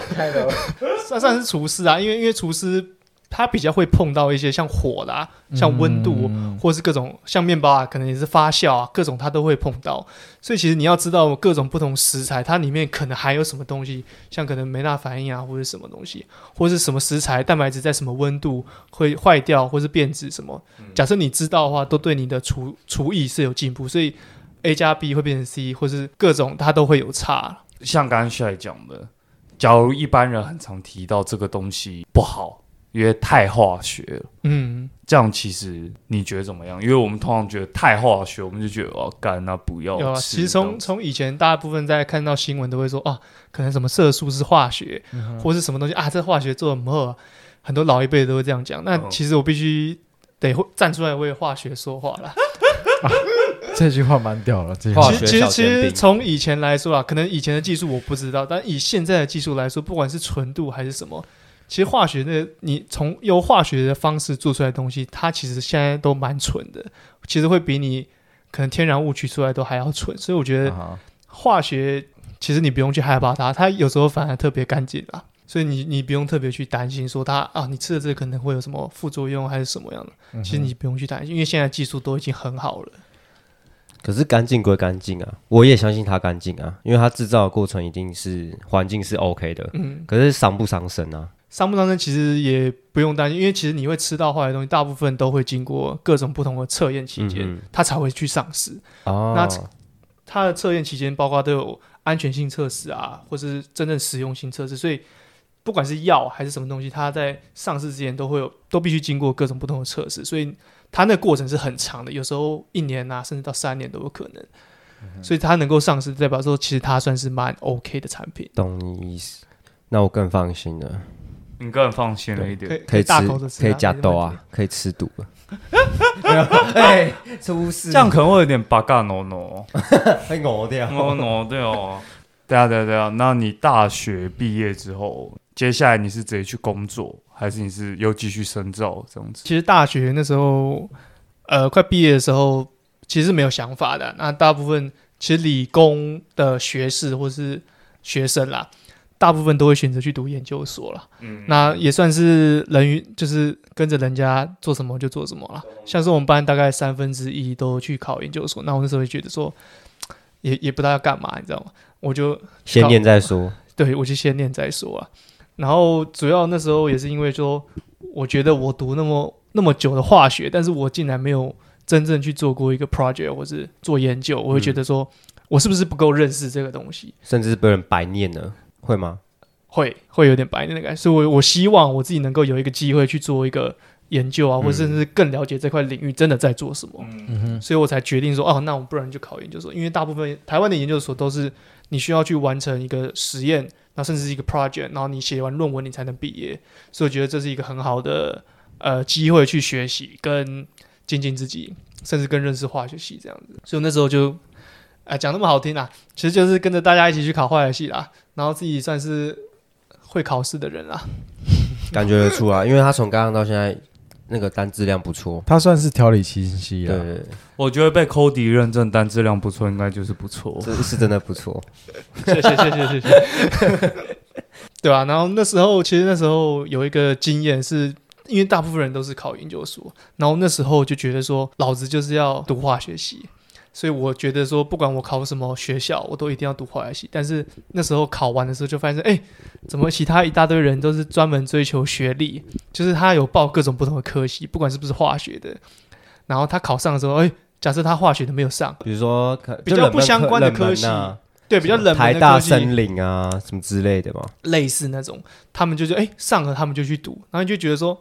算算是厨师啊，因为因为厨师他比较会碰到一些像火啦、像温度，嗯或是各种像面包啊，可能也是发酵啊，各种它都会碰到。所以其实你要知道各种不同食材，它里面可能含有什么东西，像可能梅纳反应啊，或者什么东西，或是什么食材蛋白质在什么温度会坏掉，或是变质什么。假设你知道的话，都对你的厨厨艺是有进步。所以 A 加 B 会变成 C，或是各种它都会有差。像刚刚帅讲的，假如一般人很常提到这个东西不好，因为太化学了。嗯，这样其实你觉得怎么样？因为我们通常觉得太化学，我们就觉得哦，干那不要有啊。其实从从以前大部分在看到新闻都会说啊，可能什么色素是化学，或是什么东西啊，这化学做的不好，很多老一辈都会这样讲。那嗯其实我必须得会站出来为化学说话了。这句话蛮屌了，这句话化学其实其实从以前来说啊，可能以前的技术我不知道，但以现在的技术来说，不管是纯度还是什么，其实化学的你从由化学的方式做出来的东西，它其实现在都蛮纯的，其实会比你可能天然物取出来都还要纯，所以我觉得啊化学其实你不用去害怕它，它有时候反而特别干净啦。所以你你不用特别去担心说它啊，你吃的这个可能会有什么副作用还是什么样的，其实你不用去担心，因为现在技术都已经很好了。可是干净归干净啊，我也相信它干净啊，因为它制造的过程一定是环境是 OK 的。嗯，可是伤不伤身啊？伤不伤身其实也不用担心，因为其实你会吃到坏的东西，大部分都会经过各种不同的测验期间，嗯它才会去上市。哦，那它的测验期间包括都有安全性测试啊，或是真正实用性测试，所以不管是药还是什么东西，它在上市之前都会有，都必须经过各种不同的测试，所以它那个过程是很长的，有时候一年啊，甚至到三年都有可能。所以它能够上市，代表说其实它算是蛮 OK 的产品，懂你意思，那我更放心了，你更放心了一点。可以可以大口的吃，可以加豆豆啊，可以吃毒了。哎，出事这样可能会有点八嘎 no no 会熬掉 no no 对哦。对啊对啊对啊，那你大学毕业之后，接下来你是直接去工作，还是你是又继续深造这样子？其实大学那时候，呃，快毕业的时候，其实是没有想法的。那大部分其实理工的学士或是学生啦，大部分都会选择去读研究所了。嗯，那也算是人与，就是跟着人家做什么就做什么了。像是我们班大概三分之一都去考研究所，那我那时候会觉得说，也也不知道要干嘛，你知道吗？我就先念再说。对，我就先念再说啊。然后主要那时候也是因为说，我觉得我读那么那么久的化学，但是我竟然没有真正去做过一个 project 或是做研究，我会觉得说、我是不是不够认识这个东西，甚至是被人白念了，会吗？会会有点白念的感觉。所以我我希望我自己能够有一个机会去做一个研究啊，或甚至更了解这块领域真的在做什么。嗯哼，所以我才决定说，哦，那我不然就考研究所，因为大部分台湾的研究所都是你需要去完成一个实验，然后甚至是一个 project，然后你写完论文你才能毕业，所以我觉得这是一个很好的呃机会去学习跟精进自己，甚至更认识化学系这样子。所以我那时候就，哎、讲那么好听啊，其实就是跟着大家一起去考化学系啦，然后自己算是会考试的人啦。感觉得出啊，因为他从刚刚到现在那个单质量不错。他算是条理清晰了。对我觉得被 Cody 认证单质量不错，应该就是不错。这是真的不错。谢谢谢谢谢谢，对吧、然后那时候其实那时候有一个经验是。因为大部分人都是考研究所，然后那时候就觉得说，老子就是要读化学系，所以我觉得说，不管我考什么学校，我都一定要读化学系。但是那时候考完的时候，就发现，哎，怎么其他一大堆人都是专门追求学历，就是他有报各种不同的科系，不管是不是化学的，然后他考上的时候，哎，假设他化学的没有上，比如说比较不相关的科系啊对，比较冷门的森林啊什么之类的嘛。类似那种，他们就觉得哎、上了他们就去读，然后就觉得说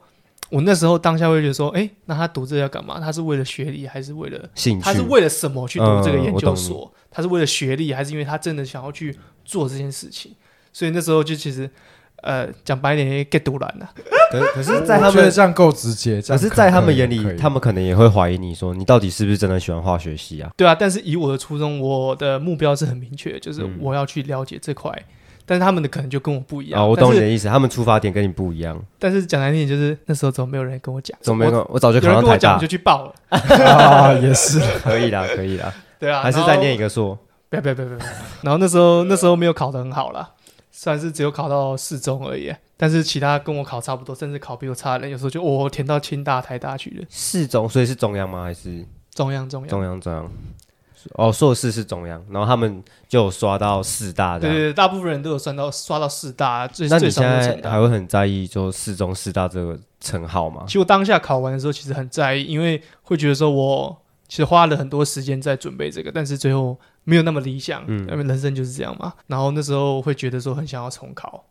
我那时候当下会觉得说，哎，那他读这个要干嘛？他是为了学历，还是为了兴趣，他是为了什么去读这个研究所？他是为了学历，还是因为他真的想要去做这件事情？所以那时候就其实，呃，讲白一点，get 独蓝了。可可是，在他们觉得这样够直接，可是，在他们眼里，他们可能也会怀疑你说，你到底是不是真的喜欢化学系啊？对啊，但是以我的初衷，我的目标是很明确，就是嗯我要去了解这块。但是他们的可能就跟我不一样。啊，我懂你的意思，他们出发点跟你不一样。但是讲难听点，就是那时候怎么没有人跟我讲？怎么没我有？我早就有考上台大人跟我讲我就，去报了。啊，也是。可以啦，可以啦，对啊，还是再念一个硕。不要不要不要不要！然后那时候那时候没有考得很好啦，算是只有考到四中而已。但是其他跟我考差不多，甚至考比我差的人，有时候就我、填到清大、台大去了。四中，所以是中央吗？还是中央中央，中央中央？哦，硕士是中央，然后他们就有刷到四大的。对对对，大部分人都有算到刷到四大，那你现在还。会很在意就四中四大这个称号吗其？实我当下考完的时候，其实很在意，因为会觉得说我其实花了很多时间在准备这个，但是最后没有那么理想，嗯因为人生就是这样嘛。然后那时候会觉得说很想要重考，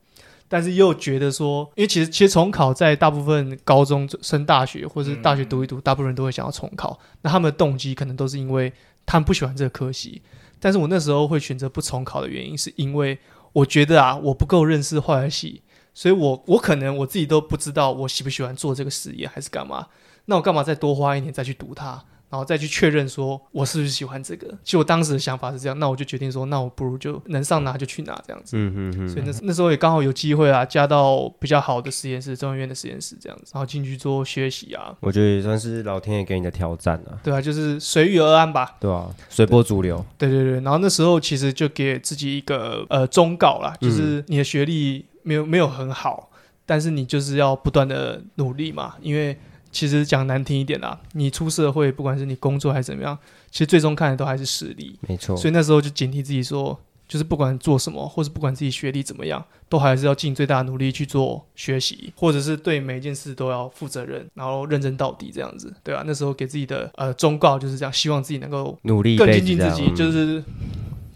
但是又觉得说，因为其实其实重考在大部分高中升大学或是大学读一读，大部分人都会想要重考。那他们的动机可能都是因为他们不喜欢这个科系，但是我那时候会选择不重考的原因，是因为我觉得啊，我不够认识化学系，所以我我可能我自己都不知道我喜不喜欢做这个实验还是干嘛。那我干嘛再多花一年再去读它，然后再去确认说我是不是喜欢这个？其实我当时的想法是这样，那我就决定说，那我不如就能上哪就去哪这样子。嗯嗯嗯。所以那那时候也刚好有机会啊，加到比较好的实验室，中研院的实验室这样子，然后进去做学习啊，我觉得也算是老天爷给你的挑战啊，对啊，就是随遇而安吧。对啊、随波逐流。对对对，然后那时候其实就给自己一个呃忠告啦，就是你的学历没有没有很好，但是你就是要不断的努力嘛，因为其实讲难听一点啦，你出社会，不管是你工作还是怎么样，其实最终看的都还是实力。没错，所以那时候就警惕自己说，就是不管做什么，或是不管自己学历怎么样，都还是要尽最大的努力去做学习，或者是对每一件事都要负责任，然后认真到底这样子，对啊，那时候给自己的呃忠告就是这样，希望自己能够努力更精进自己，就嗯。是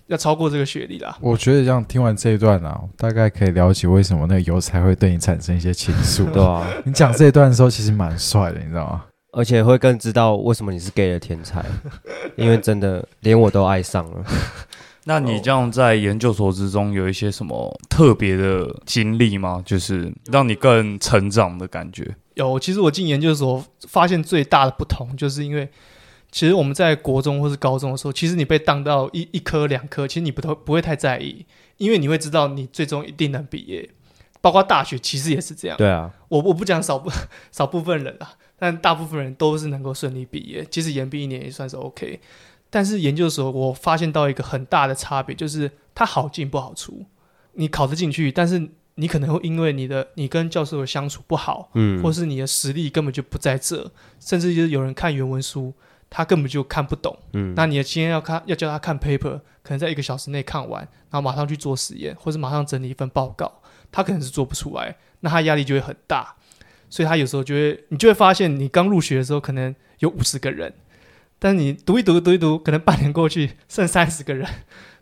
要超过这个学历啦。我觉得这样听完这一段啊，大概可以了解为什么那个邮差会对你产生一些情愫。对啊，你讲这一段的时候，其实蛮帅的，你知道吗？而且会更知道为什么你是 gay 的天才，因为真的连我都爱上了。那你这样在研究所之中有一些什么特别的经历吗？就是让你更成长的感觉。有，其实我进研究所发现最大的不同，就是因为其实我们在国中或是高中的时候，其实你被当到一一科两科，其实你不都不会太在意，因为你会知道你最终一定能毕业。包括大学其实也是这样，对啊，我我不讲少部 少部分人啊，但大部分人都是能够顺利毕业，即使延毕一年也算是 OK。但是研究所我发现到一个很大的差别，就是它好进不好出。你考得进去，但是你可能会因为你的你跟教授的相处不好，嗯，或是你的实力根本就不在这，甚至就是有人看原文书，他根本就看不懂。嗯，那你的今天要看要叫他看 paper，可能在一个小时内看完，然后马上去做实验，或者马上整理一份报告，他可能是做不出来，那他压力就会很大。所以他有时候就会，你就会发现，你刚入学的时候可能有五十个人，但是你读一读读一读，可能半年过去剩三十个人，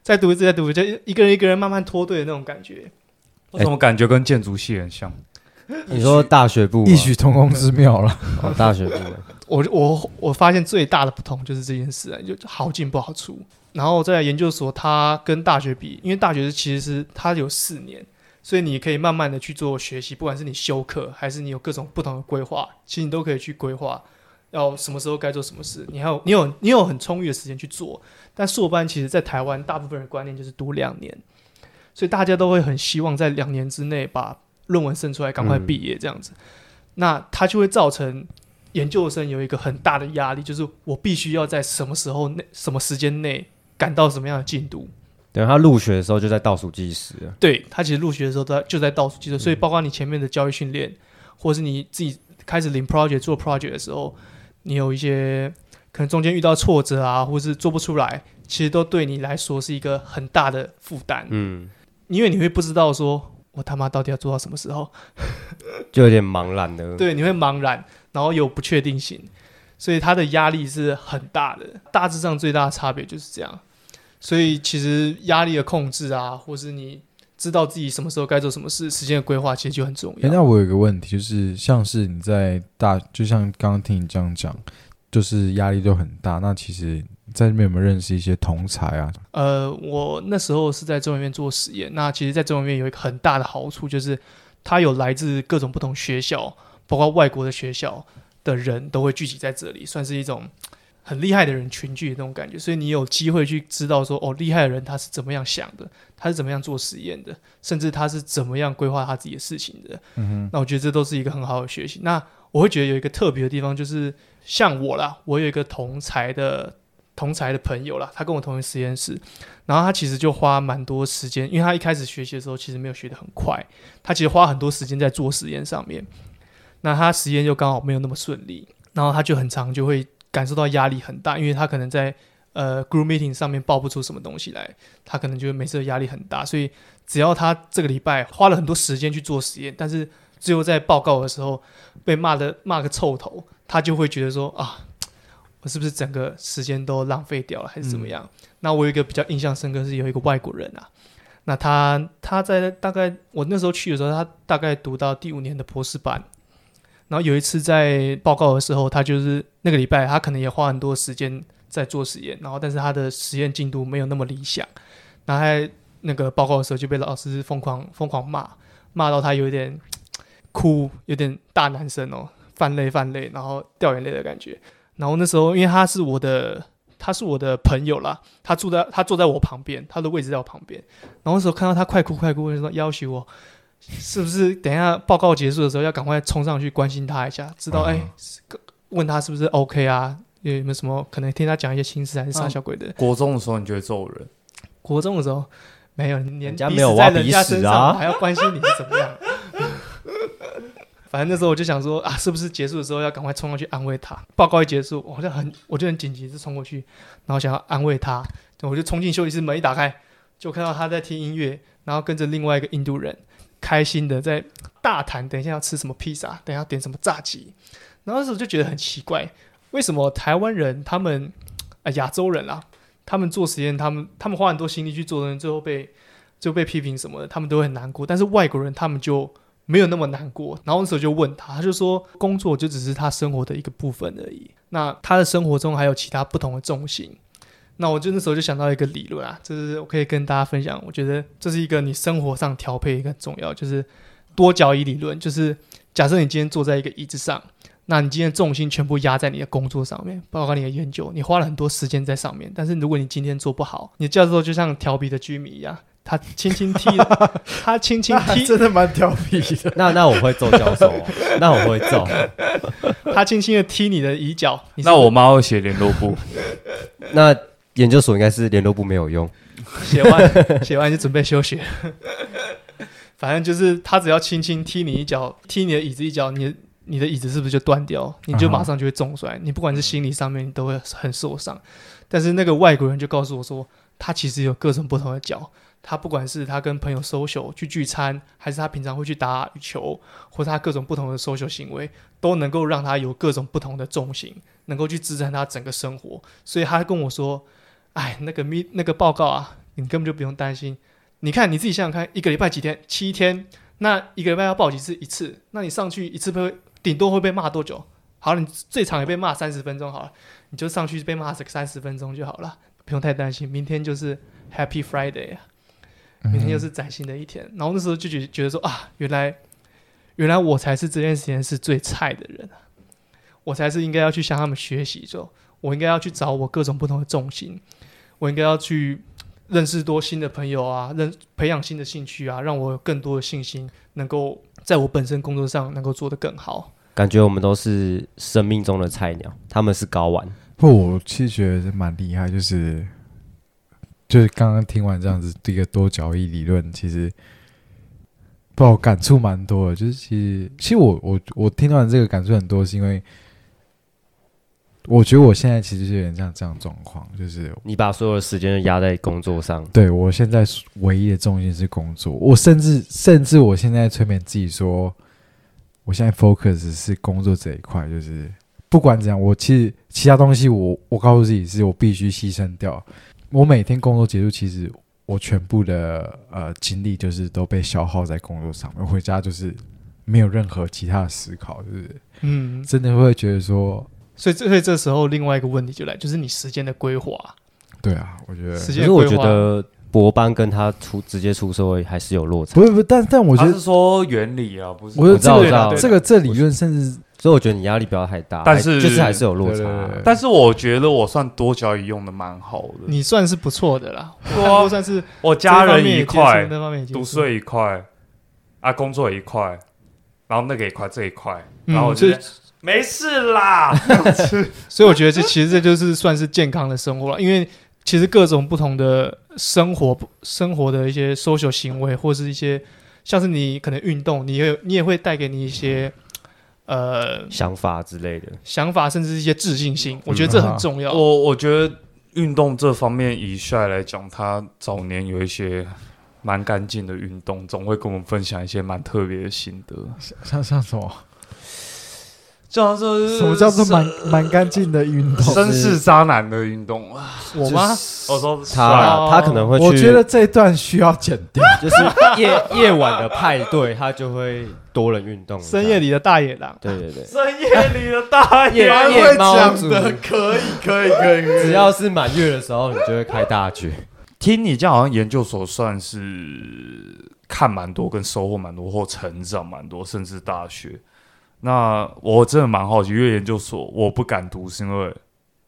再读一次再读，就一个人一个人慢慢脱队的那种感觉。我怎么感觉跟建筑系很像？你说大学部异曲同工之妙了。哦，大学部我我我发现最大的不同就是这件事啊，就好进不好出。然后在研究所，它跟大学比，因为大学其实是它有四年，所以你可以慢慢的去做学习，不管是你修课还是你有各种不同的规划，其实你都可以去规划要什么时候该做什么事。你还有你有你有很充裕的时间去做。但硕班其实在台湾大部分人观念就是读两年，所以大家都会很希望在两年之内把论文生出来，赶快毕业这样子。那它就会造成研究生有一个很大的压力，就是我必须要在什么时候内、什么时间内赶到什么样的进度。等他入学的时候就在倒数计时。对他其实入学的时候都在就在倒数计时，所以包括你前面的教育训练，或是你自己开始领 project 做 project 的时候，你有一些可能中间遇到挫折啊，或是做不出来，其实都对你来说是一个很大的负担，嗯，因为你会不知道说我他妈到底要做到什么时候。就有点茫然的。对，你会茫然，然后有不确定性，所以它的压力是很大的。大致上最大的差别就是这样。所以其实压力的控制啊，或是你知道自己什么时候该做什么事，时间的规划其实就很重哎、要。那我有一个问题，就是像是你在大，就像刚刚听你这样讲，就是压力都很大。那其实在那边有没有认识一些同才啊？呃，我那时候是在中研院做实验，那其实，在中研院有一个很大的好处，就是它有来自各种不同学校，包括外国的学校的人都会聚集在这里，算是一种很厉害的人群聚的那种感觉。所以你有机会去知道说，哦，厉害的人他是怎么样想的，他是怎么样做实验的，甚至他是怎么样规划他自己的事情的。嗯那我觉得这都是一个很好的学习。那我会觉得有一个特别的地方，就是像我啦，我有一个同才的同才的朋友啦，他跟我同一个实验室，然后他其实就花蛮多时间，因为他一开始学习的时候其实没有学得很快，他其实花很多时间在做实验上面。那他实验就刚好没有那么顺利，然后他就很常就会感受到压力很大，因为他可能在呃 group meeting 上面报不出什么东西来，他可能就会每次的压力很大，所以只要他这个礼拜花了很多时间去做实验，但是最后在报告的时候被骂的骂个臭头，他就会觉得说啊，我是不是整个时间都浪费掉了，还是怎么样？那我有一个比较印象深刻是有一个外国人啊，那他他在大概我那时候去的时候，他大概读到第五年的博士班。然后有一次在报告的时候，他就是那个礼拜，他可能也花很多时间在做实验，然后但是他的实验进度没有那么理想，然后他那个报告的时候就被老师疯狂疯狂骂，骂到他有点哭，有点大男生哦，泛泪泛泪，然后掉眼泪的感觉。然后那时候因为他是我的，他是我的朋友啦，他住在他坐在我旁边，他的位置在我旁边。然后那时候看到他快哭快哭，我就说要求我是不是等一下报告结束的时候要赶快冲上去关心他一下，知道哎、问他是不是 OK 啊？有没有什么可能听他讲一些心事还是傻小鬼的？国中的时候你就会揍人，国中的时候没有，人家鼻没有挖鼻屎在人家身上，还要关心你是怎么样。反正那时候我就想说啊，是不是结束的时候要赶快冲上去安慰他？报告一结束，我就很我就很紧急，就冲过去，然后想要安慰他，我就冲进休息室，门一打开，就看到他在听音乐，然后跟着另外一个印度人开心的在大谈，等一下要吃什么披萨，等一下要点什么炸鸡。然后那时候就觉得很奇怪，为什么台湾人他们啊亚洲人啊，他们做实验，他们他们花很多心力去做的，最后被就被批评什么的，他们都很难过。但是外国人他们就没有那么难过。然后那时候就问他，他就说工作就只是他生活的一个部分而已。那他的生活中还有其他不同的重心。那我就那时候就想到一个理论啊，就是我可以跟大家分享，我觉得这是一个你生活上调配一个很重要，就是多角椅理论。就是假设你今天坐在一个椅子上，那你今天重心全部压在你的工作上面，包括你的研究，你花了很多时间在上面。但是如果你今天做不好，你的教授就像调皮的居民一样，他轻轻踢了，他轻轻踢，真的蛮调皮的。那那我会揍教授哦，那我会揍。他轻轻的踢你的椅脚。那我妈会写联络簿，那研究所应该是联络部没有用，写完 写完就准备休学。反正就是他只要轻轻踢你一脚，踢你的椅子一脚，你的你的椅子是不是就断掉？你就马上就会重摔。你不管是心理上面，你都会很受伤。但是那个外国人就告诉我说，他其实有各种不同的脚。他不管是他跟朋友 social 去聚餐，还是他平常会去打羽球，或者他各种不同的 social 行为，都能够让他有各种不同的重心，能够去支撑他整个生活。所以他跟我说：“哎，那个咪那个报告啊，你根本就不用担心。你看你自己想想看，一个礼拜几天？七天，那一个礼拜要报几次？一次。那你上去一次会顶多会被骂多久？好，你最长也被骂三十分钟好了，你就上去被骂个三十分钟就好了，不用太担心。明天就是 Happy Friday 啊，明天又是崭新的一天。然后那时候就觉觉得说啊，原来原来我才是这件实验室最菜的人啊，我才是应该要去向他们学习，说我应该要去找我各种不同的重心，我应该要去认识多新的朋友啊，认培养新的兴趣啊，让我有更多的信心，能够在我本身工作上能够做得更好。感觉我们都是生命中的菜鸟，他们是睾丸。不，我其实觉得是蛮厉害，就是就是刚刚听完这样子这个多角翼理论，其实不我感触蛮多的。就是其实其实我我我听完这个感触很多，是因为我觉得我现在其实是有点像这样的状况，就是你把所有的时间都压在工作上，对我现在唯一的重心是工作，我甚至甚至我现在催眠自己说，我现在 focus 是工作这一块，就是不管怎样，我其实其他东西我我告诉自己是我必须牺牲掉。我每天工作结束，其实我全部的呃精力就是都被消耗在工作上面，回家就是没有任何其他的思考，就是嗯，真的会觉得说，所以这所以这时候另外一个问题就来，就是你时间的规划，对啊，我觉得。时可是我间的规划。觉得博班跟他出直接出社会还是有落差。不，是不是，但但我觉他得是说原理啊，不是我觉得我知道这我知道。个这个这理论甚至所以我觉得你压力不要太大，但是就是还是有落差。对对对。但是我觉得我算多交易用的蛮好的，你算是不错的啦，我算是我家人一块，那方面也接触读书一块，啊，工作一块，然后那个一块，这一块，嗯然后我就这没事啦。所以我觉得这其实这就是算是健康的生活了，因为其实各种不同的生活生活的一些 social 行为，或是一些像是你可能运动，你也你也会带给你一些呃想法之类的，想法，甚至一些自信心。我觉得这很重要。我我觉得运动这方面，以帅来讲，他早年有一些蛮干净的运动，总会跟我们分享一些蛮特别的心得。像像什么什么叫做蛮蛮干净的运动？绅士渣男的运动啊？我吗？我说他哦他可能会去，我觉得这段需要剪掉。就是夜夜晚的派对，他就会多人运动。深夜里的大野狼，对对对，深夜里的大夜野，夜猫族，可以可以可以只要是满月的时候，你就会开大局。听你这样，好像研究所算是看蛮多，跟收获蛮多，或成长蛮多，甚至大学。那我真的蛮好奇，因为研究所我不敢读，是因为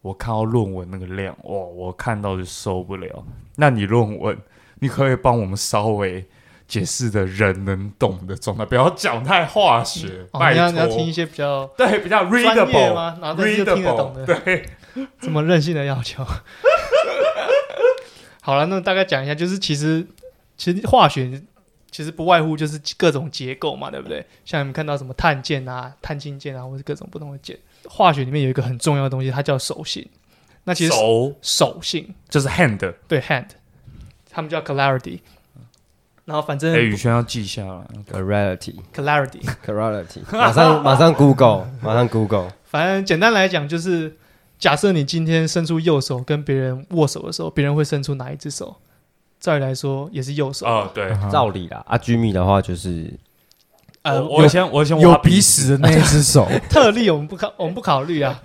我看到论文那个量，哇，我看到就受不了。那你论文，你可以帮我们稍微解释的人能懂的状态，不要讲太化学，哦，拜你要你要。听一些比较对，比较 readable 吗？然后但是又听得懂的，对，这么任性的要求。好了，那大概讲一下，就是其实其实化学其实不外乎就是各种结构嘛，对不对？像你们看到什么碳键啊、碳氢键啊，或者各种不同的键，化学里面有一个很重要的东西，它叫手性。那其实手手性就是 hand。对 hand，他们叫 clarity。然后反正哎，宇轩要记下了。Clarity, clarity，clarity，马上 马上 Google，马上 Google。反正简单来讲就是，假设你今天伸出右手跟别人握手的时候，别人会伸出哪一只手？照理来说也是右手。哦，对，照理啦，阿居米的话就是呃，我我先我先有挖鼻屎的那一只手，特例我们不考，我们不考虑啊。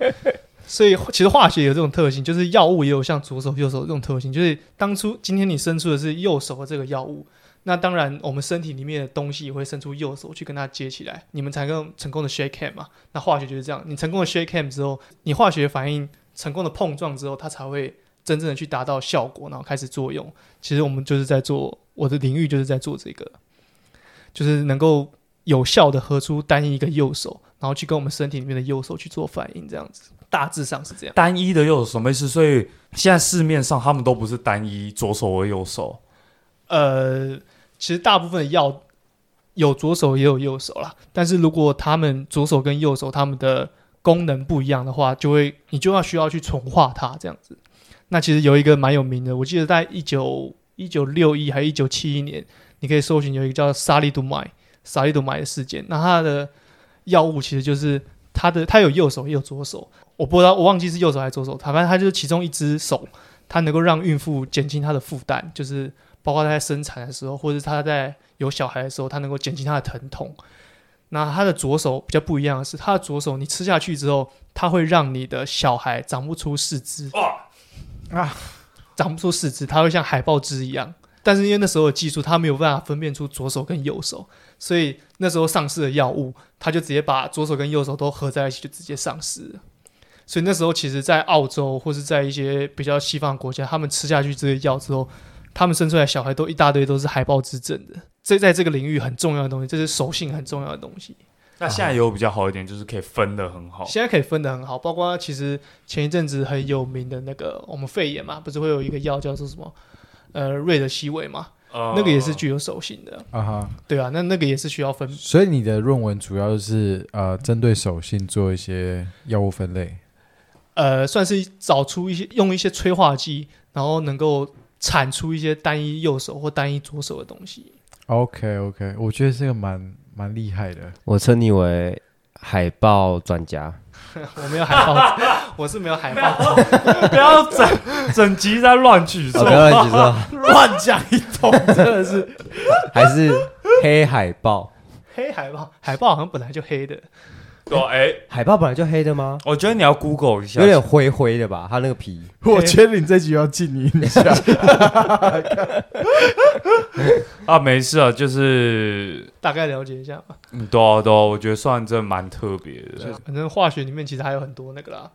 所以其实化学有这种特性，就是药物也有像左手、右手这种特性。就是当初今天你伸出的是右手的这个药物，那当然我们身体里面的东西也会伸出右手去跟它接起来，你们才能成功的 shake hand 嘛。那化学就是这样，你成功的 shake hand 之后，你化学反应成功的碰撞之后，它才会真正的去达到效果，然后开始作用。其实我们就是在做我的领域，就是在做这个，就是能够有效的合出单一一个右手，然后去跟我们身体里面的右手去做反应，这样子，大致上是这样。单一的右手什么意思？所以现在市面上他们都不是单一左手和右手。呃，其实大部分的药有左手也有右手啦，但是如果他们左手跟右手他们的功能不一样的话，就会你就要需要去重化它这样子。那其实有一个蛮有名的，我记得在一九一九六一还是一九七一年，你可以搜寻有一个叫沙利度麦沙利度麦的事件。那它的药物其实就是它的它有右手也有左手，我不知道我忘记是右手还是左手，反正它就是其中一只手，它能够让孕妇减轻她的负担，就是包括她在生产的时候，或者是她在有小孩的时候，她能够减轻她的疼痛。那她的左手比较不一样的是，她的左手你吃下去之后，它会让你的小孩长不出四肢啊，长不出四肢，它会像海豹肢一样。但是因为那时候的技术，它没有办法分辨出左手跟右手，所以那时候上市的药物，它就直接把左手跟右手都合在一起，就直接上市了。所以那时候其实，在澳洲或是在一些比较西方国家，他们吃下去这些药之后，他们生出来小孩都一大堆都是海豹之症的。这在这个领域很重要的东西，这是手性很重要的东西。那现在有比较好一点，就是可以分的很好。现在可以分的很好，包括其实前一阵子很有名的那个我们肺炎嘛，不是会有一个药叫做什么呃瑞德西韦嘛，呃那个也是具有手性的，啊哈，对啊，那那个也是需要分。所以你的论文主要是呃针对手性做一些药物分类。呃，算是找出一些用一些催化剂，然后能够产出一些单一右手或单一左手的东西。OK OK，我觉得这个蛮蛮厉害的。我称你为海报专家，我没有海报，我是没有海报。不要整整集在乱举哦，说不要乱举手，乱讲一通，真的是。还是黑海豹？黑海报，海报好像本来就黑的。对，哎，海豹本来就黑的吗？我觉得你要 Google 一下，有点灰灰的吧，它那个皮。我觉得你这集要静音一下。啊，没事啊，就是大概了解一下吧。嗯，对啊，对啊，我觉得算真的蛮特别的。反正化学里面其实还有很多那个啦，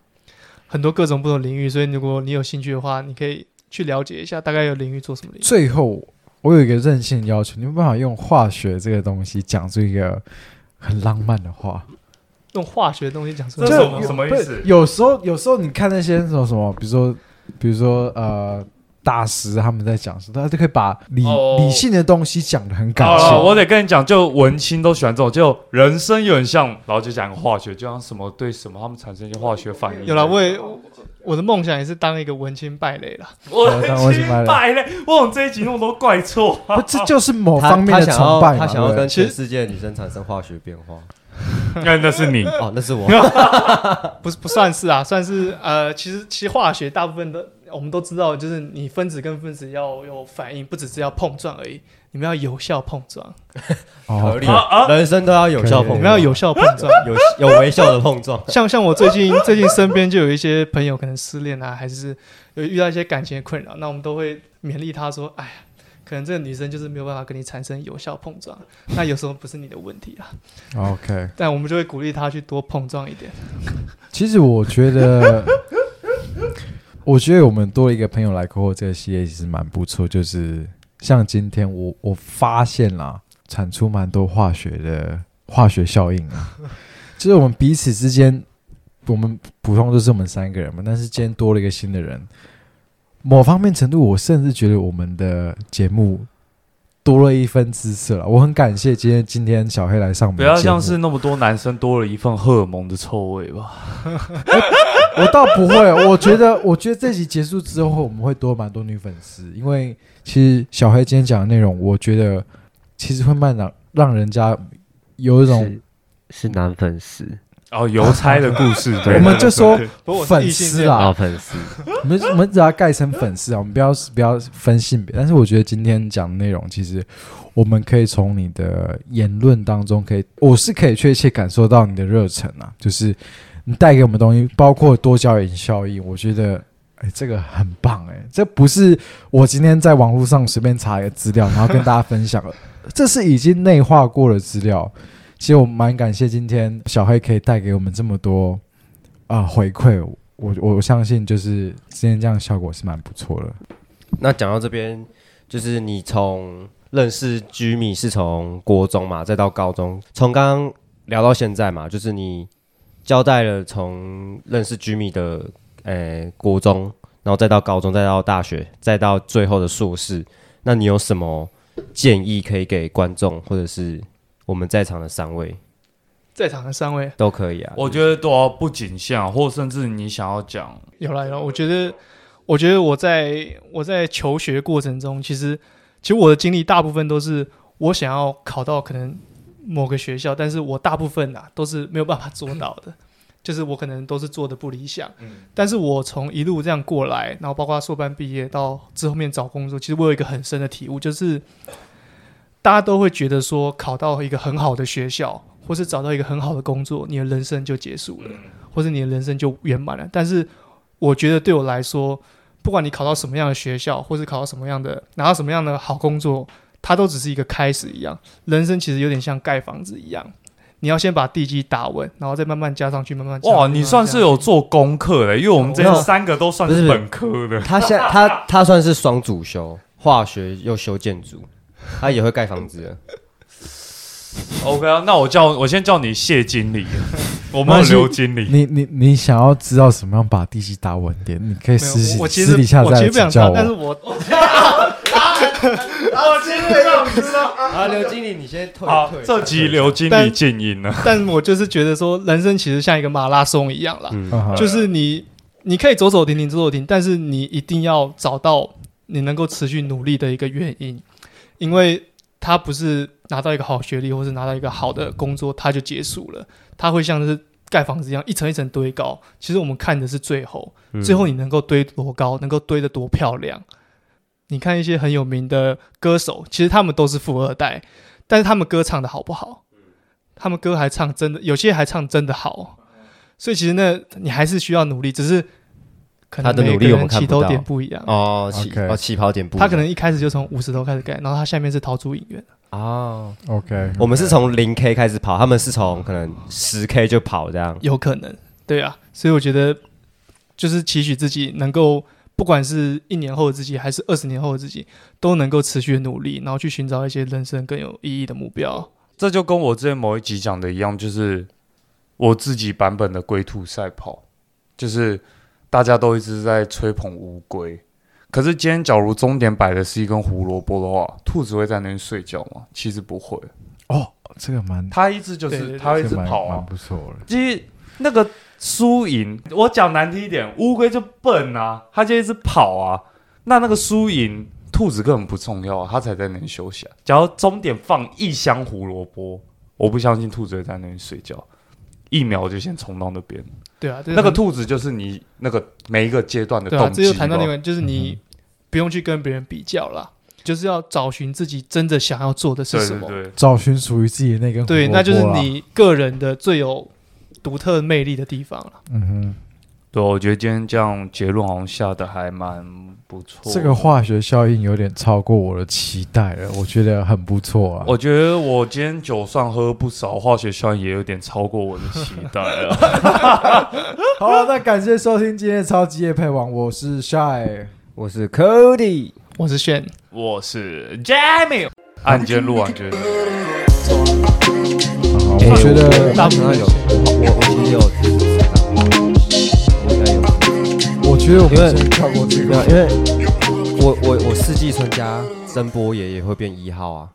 很多各种不同领域，所以如果你有兴趣的话，你可以去了解一下，大概有领域做什么领域。最后，我有一个任性要求，你有办法用化学这个东西讲出一个很浪漫的话？用化学的东西讲出这来，是什么意思有时候，有时候你看那些什么什么，比如说，比如说呃，大师他们在讲什么，他就可以把理、哦理性的东西讲的很感好了，性。我得跟你讲，就文青都喜欢这种，就人生有点像，然后就讲化学，就像什么对什么，他们产生一些化学反应。有了，我也我的梦想也是当一个文青败类了。我我当文青败类我怎么这一集那么多怪错？不，这就是某方面的崇拜嘛。他想要跟全世界的女生产生化学变化。那那是你，哦，那是我。不是不算是啊，算是呃，其实其实化学大部分的我们都知道，就是你分子跟分子要有反应，不只是要碰撞而已，你们要有效碰撞，哦 合理啊啊人生都要有效碰撞，你们要有效碰撞。有有微笑的碰撞。像像我最近最近身边就有一些朋友可能失恋啊，还是有遇到一些感情的困扰，那我们都会勉励他说：“哎呀，可能这个女生就是没有办法跟你产生有效碰撞，那有时候不是你的问题啊。OK，” 但我们就会鼓励她去多碰撞一点。其实我觉得，我觉得我们多了一个朋友来过后这个系列，其实蛮不错。就是像今天我我发现啦，产出蛮多化学的化学效应啊，就是我们彼此之间，我们普通都是我们三个人嘛，但是今天多了一个新的人，某方面程度，我甚至觉得我们的节目。多了一分姿色了，我很感谢今天今天小黑来上我们不要像是那么多男生多了一份荷尔蒙的臭味吧？我倒不会，我觉得，我觉得这集结束之后，我们会多蛮多女粉丝，因为其实小黑今天讲的内容，我觉得其实会慢让让人家有一种，是是男粉丝，哦，邮差的故事，对我们就说粉丝啦，老粉丝，我们我们只要盖成粉丝啊，我们不要不要分性别。但是我觉得今天讲的内容，其实我们可以从你的言论当中，可以我是可以确切感受到你的热忱啊，就是你带给我们的东西，包括多焦点效应，我觉得。哎，这个很棒哎！这不是我今天在网络上随便查一个资料，然后跟大家分享了，这是已经内化过的资料。其实我蛮感谢今天小黑可以带给我们这么多啊、回馈，我我相信就是今天这样效果是蛮不错的。那讲到这边，就是你从认识居米是从国中嘛，再到高中，从刚刚聊到现在嘛，就是你交代了从认识居米的呃国中，然后再到高中，再到大学，再到最后的硕士，那你有什么建议可以给观众，或者是我们在场的三位。在场的三位。都可以啊？我觉得都要不仅限，或甚至你想要讲，有来了，我觉得，我觉得我在我在求学过程中，其实其实我的经历大部分都是我想要考到可能某个学校，但是我大部分啊都是没有办法做到的，就是我可能都是做的不理想。嗯。但是我从一路这样过来，然后包括硕班毕业到之后面找工作，其实我有一个很深的体悟，就是大家都会觉得说考到一个很好的学校，或是找到一个很好的工作，你的人生就结束了，或者你的人生就圆满了。但是我觉得对我来说，不管你考到什么样的学校，或是考到什么样的拿到什么样的好工作，它都只是一个开始一样。人生其实有点像盖房子一样，你要先把地基打稳，然后再慢慢加上去，慢慢加上去哇，你算是有做功课的，因为我们这三个都算是本科的。他现在他他算是双主修，化学又修建筑，他也会盖房子的。OK 啊，那我叫我先叫你谢经理，我们刘经理。你你你想要知道什么样把地基打稳点，你可以私我我其实私底下再 我其实不想知道，请教我。但是我啊，刘经理，你先退好，这集刘经理静音了。但我就是觉得说，人生其实像一个马拉松一样啦，就是你你可以走走停停，走走停，但是你一定要找到你能够持续努力的一个原因，因为他不是拿到一个好学历，或是拿到一个好的工作，他就结束了。他会像是盖房子一样，一层一层堆高。其实我们看的是最后，嗯最后你能够堆多高，能够堆得多漂亮。你看一些很有名的歌手，其实他们都是富二代，但是他们歌唱的好不好？他们歌还唱真的，有些还唱真的好。所以其实那你还是需要努力，只是他的努力每个我们看不到起头点不一样。哦起哦起跑点不一样，他可能一开始就从五十头开始盖，然后他下面是逃出影院。哦，OK，我们是从零 K 开始跑，他们是从可能十 K 就跑这样。有可能，对啊，所以我觉得就是期许自己能够，不管是一年后的自己，还是二十年后的自己，都能够持续努力，然后去寻找一些人生更有意义的目标。这就跟我之前某一集讲的一样，就是我自己版本的龟兔赛跑，就是大家都一直在吹捧乌龟，可是今天假如终点摆的是一根胡萝卜的话，兔子会在那边睡觉吗？其实不会，哦，这个蛮它一直就是它会一直跑啊蛮。不错的。其实那个输赢，我讲难听一点，乌龟就笨啊，它就一直跑啊。那那个输赢，兔子根本不重要、啊，它才在那边休息啊。假如终点放一箱胡萝卜，我不相信兔子会在那边睡觉，一秒就先冲到那边。对啊，这那个兔子就是你那个每一个阶段的动机吧。这就谈到那个，就是你不用去跟别人比较了，就是要找寻自己真的想要做的是什么。对对，找寻属于自己的那个对，那就是。你个人的最有独特魅力的地方了。嗯对，我觉得今天这样结论好像下的还蛮不错哼，。这个化学效应有点超过我的期待了，我觉得很不错啊。我觉得我今天酒算喝不少，化学效应也有点超过我的期待了。好了，那感谢收听今天的超级夜配网，我是 Shy。我是 Cody，我是炫，我是 Jamie。啊，你今天录完觉得？好哎我觉得，大部分有我我其实有因为先跳过这。因为我我我四季春加曾波爷也会变一号啊。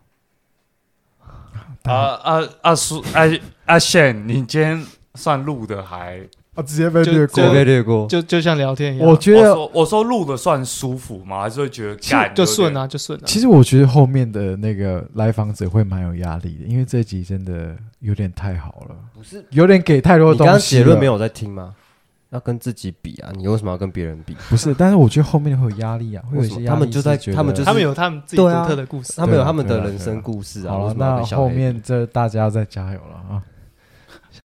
啊啊啊！叔啊啊！炫，你今天算录的还？啊，直接被略过被。略略过，就就像聊天一样，我觉得，我说录的算舒服吗？还是会觉得干就顺啊？啊，就顺啊。其实我觉得后面的那个来访者会蛮有压力的，因为这集真的有点太好了，不是有点给太多你刚刚东西了。结论没有在听吗？要跟自己比啊！你为什么要跟别人比？不是，但是我觉得后面会有压力啊，会有一些压力。他们就在觉得他们就是他们有他们自己独特的故事。他们有他们的人生故事啊。好了，那后面这大家再加油了啊！